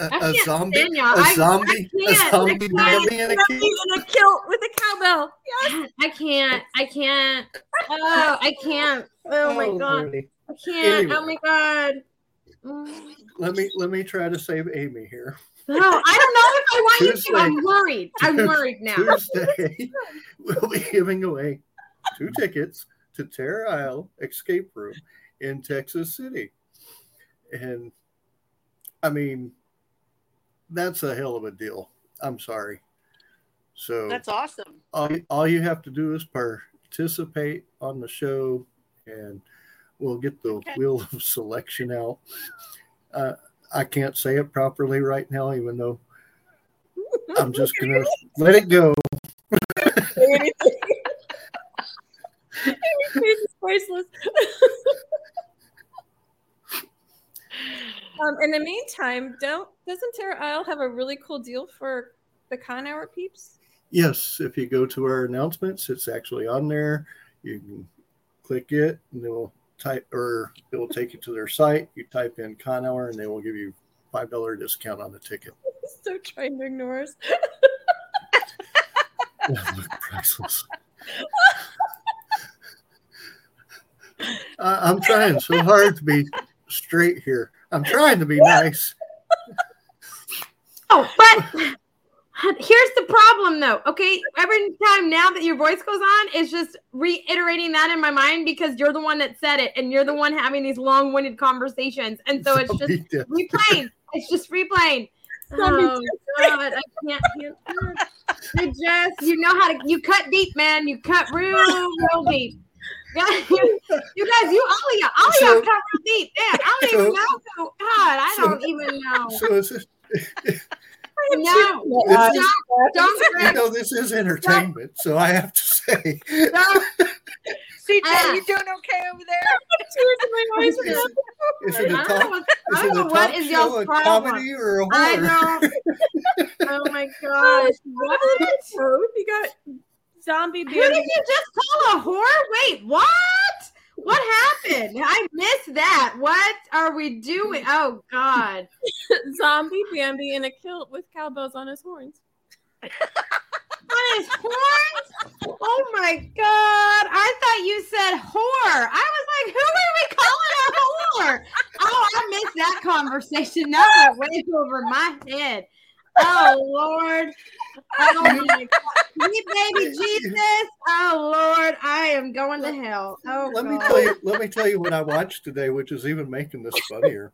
A: A,
C: I
A: a
C: can't
A: zombie,
C: stand y'all.
A: a
C: I- I
A: zombie, a.
C: I
A: zombie
C: can't.
A: Bambi in a
B: Bambi in a kilt with a cowbell. Yes.
C: I can't. I can't. Oh, I can't. Oh my god.
A: Lordy.
C: I can't. Oh my god. Mm.
A: Let me let me try to save Amy here.
C: No, I don't know if I want you to. I'm worried. I'm <laughs> worried now.
A: Tuesday, we'll be giving away two tickets to Terror Isle Escape Room in Texas City. And I mean, that's a hell of a deal. I'm sorry. So
D: That's awesome.
A: all, all you have to do is participate on the show and we'll get the
D: Okay.
A: wheel of selection out. Uh, I can't say it properly right now, even though I'm just <laughs> going to let it go.
B: Anything. Amy's <laughs> face is priceless. um, in the meantime, don't doesn't Terror Isle have a really cool deal for the con hour peeps?
A: Yes, if you go to our announcements, it's actually on there. You can click it and it will type or it will take you to their site. You type in con hour and they will give you five dollar discount on the ticket. <laughs>
B: so trying to ignore us. <laughs>
A: Priceless. I- I'm trying so hard to be straight here. I'm trying to be nice.
C: Oh, but <laughs> here's the problem though. Okay, every time now that your voice goes on, it's just reiterating that in my mind because you're the one that said it and you're the one having these long-winded conversations. And so it's <laughs> just
A: Yeah.
C: replaying. It's just replaying. <laughs> Oh god, I can't hear that. You just you know how to you cut deep, man. You cut real, real deep. You, you guys, you all of y'all, all of y'all
A: So-
C: cut real deep. Damn, I don't
A: so-
C: even know. God, I
A: so-
C: don't even know.
A: So is it,
C: No,
A: This
C: don't,
A: is-
C: don't,
A: you know, this is entertainment, so I have to say, <laughs>
C: don't.
E: CJ,
C: Ah.
E: you doing okay over there? <laughs>
B: Tears in my eyes.
A: is, is
C: I
A: it a
C: don't know what,
A: Is
C: I don't know what
A: talk
C: is
A: show,
C: y'all's
A: a
C: problem.
A: comedy, or a
C: I
A: horror?
C: don't. <laughs> Oh my gosh. What?
B: You got zombie
C: Who did you just call a whore? Wait, what? What happened? I missed that. What are we doing? <laughs> Oh God.
B: zombie Bambi in a kilt with cowbells on his horns. <laughs>
C: On his horns? Oh my God. I thought you said whore. I was like, who are we calling a whore? Oh, I missed that conversation. That went way over my head. Oh Lord. Oh my God. Sweet baby Jesus. Oh Lord. I am going to hell. Oh
A: Let me
C: God.
A: tell you. Let me tell you what I watched today, which is even making this funnier.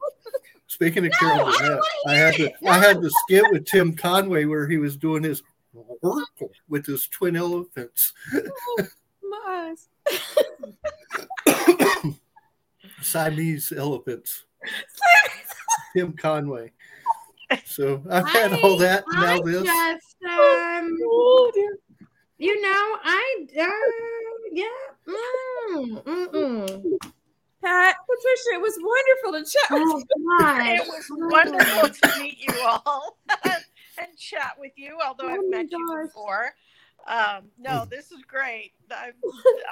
A: Speaking of
C: No,
A: Carol
C: I
A: Burnett, I
C: hear
A: had the
C: it.
A: I had the skit with Tim Conway where he was doing his with his twin elephants, oh,
B: My eyes. <coughs>
A: Siamese elephants. Tim Conway. So I've had all that. and
C: I
A: Now this.
C: just um
B: Oh
C: you know, I uh, yeah. Mm, mm-mm.
B: Pat, Patricia, it was wonderful to chat with
C: Oh
B: you.
C: God.
E: It was wonderful to meet you all <laughs> and chat with you, although
C: Oh
E: I've
C: my
E: met you before. Um, <laughs> no, this is great. I'm,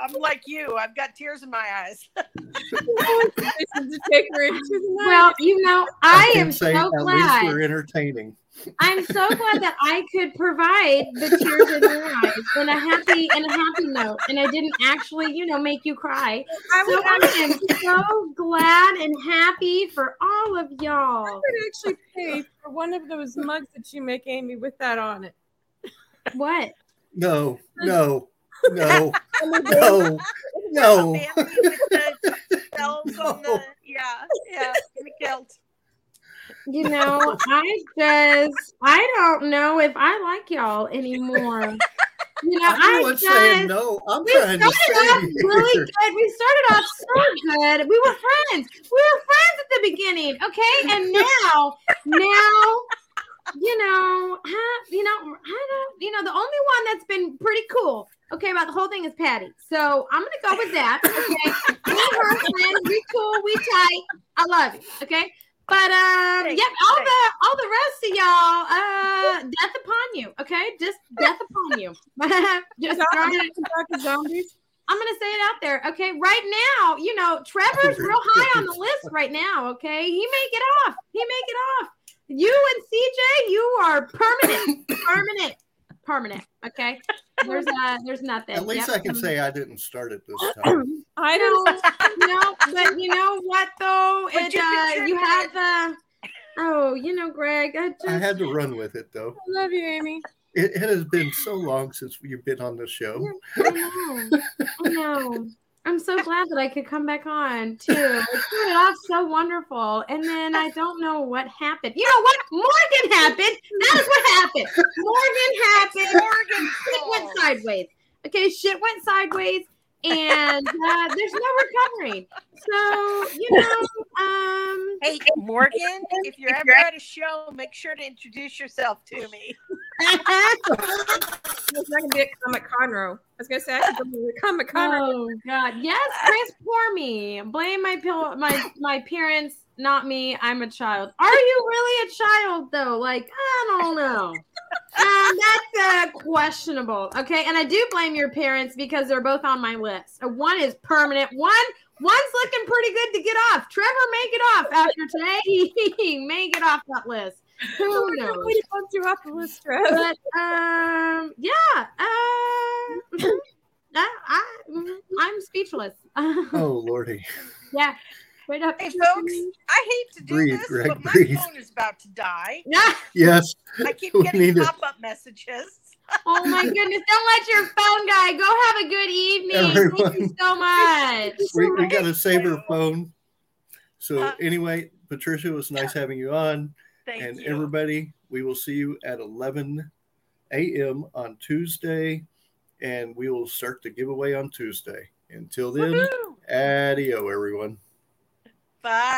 E: I'm like you. I've got tears in my eyes.
B: to take her into the night. <laughs>
C: Well, you know, I,
A: can
C: am
A: say
C: so
A: at least
C: glad.
A: we're entertaining.
C: I'm so glad that I could provide the tears in your eyes and a happy and a happy note, and I didn't actually, you know, make you cry.
B: I
C: So
B: would,
C: I am so glad and happy for all of y'all.
B: I would actually pay for one of those mugs that you make Amy with that on it.
C: What?
A: No, no, no, <laughs> no, no.
E: Bambi with the bells on the <laughs> yeah, yeah, in the kilt.
C: You know, I just I don't know if I like y'all anymore. You know,
A: I'm the
C: I
A: one
C: just
A: saying no. I'm
C: we
A: trying to
C: started off
A: save you.
C: really good. We started off so good. We were friends. We were friends at the beginning, okay? And now, now, you know, huh, you know, I don't, you know, the only one that's been pretty cool, okay, about the whole thing is Patty. So I'm gonna go with that. Okay, me and her friends, we cool, we tight. I love you, okay. But um,
E: Thanks,
C: yep, all
E: thanks.
C: the all the rest of y'all, uh, death upon you, okay? Just death upon you. <laughs> Just throwing it
B: Kentucky zombies.
C: I'm gonna say it out there. Okay, right now, you know, Trevor's real high on the list right now. Okay, he may get off. He may get off. You and CJ, you are permanent, <coughs> permanent, permanent. Okay, there's uh, there's nothing.
A: At least
C: Yep.
A: I can say I didn't start it this time. <coughs>
B: I
C: I
B: don't.
C: don't know, but you know what though? It
E: you
C: uh, you
E: contributed.
C: have uh, oh, you know, Greg, I just
A: I had to run with it though.
B: I love you, Amy.
A: It, it has been so long since you've been on the show.
C: I know. I know. <laughs> I'm so glad that I could come back on too. It started off so wonderful, and then I don't know what happened. You know what? Morgan happened. That is what happened. Morgan happened.
E: Morgan
C: Shit went sideways. Okay, shit went sideways, and uh, there's no recovering. So you <laughs> know, um,
E: Hey, Morgan, <laughs> if you're ever at a show, make sure to introduce yourself to me.
B: It's not gonna be a Comic Conroe. I was gonna say I could be a Comic Conroe.
C: Oh God, yes, Chris, poor me. Blame my my my parents, not me. I'm a child. Are you really a child though? Like I don't know. <laughs> Um, that's uh, questionable. Okay, and I do blame your parents because they're both on my list. Uh, One is permanent. One one's looking pretty good to get off. Trevor may get off after today. He may get off that list. Who knows?
B: Nobody wants you off the list, Trev.
C: But um, yeah. Uh, <laughs> I, I, I'm speechless. <laughs>
A: Oh lordy.
C: yeah. Straight up.
E: Hey, folks, I hate to do
A: Breathe,
E: this,
A: Greg,
E: but my
A: breathe.
E: phone is about to die. <laughs>
C: Yeah.
A: Yes.
E: I keep
A: We
E: getting pop-up messages. <laughs>
C: Oh my goodness. Don't let your phone guy go have a good evening. Thank you so much.
A: We, we got to save her phone. So
E: Uh,
A: anyway, Patricia, it was nice having you on.
E: Thank
A: and
E: you.
A: everybody, we will see you at 11 a.m. on Tuesday, and we will start the giveaway on Tuesday. Until then,
E: Woohoo!
A: adio, everyone.
E: Bye.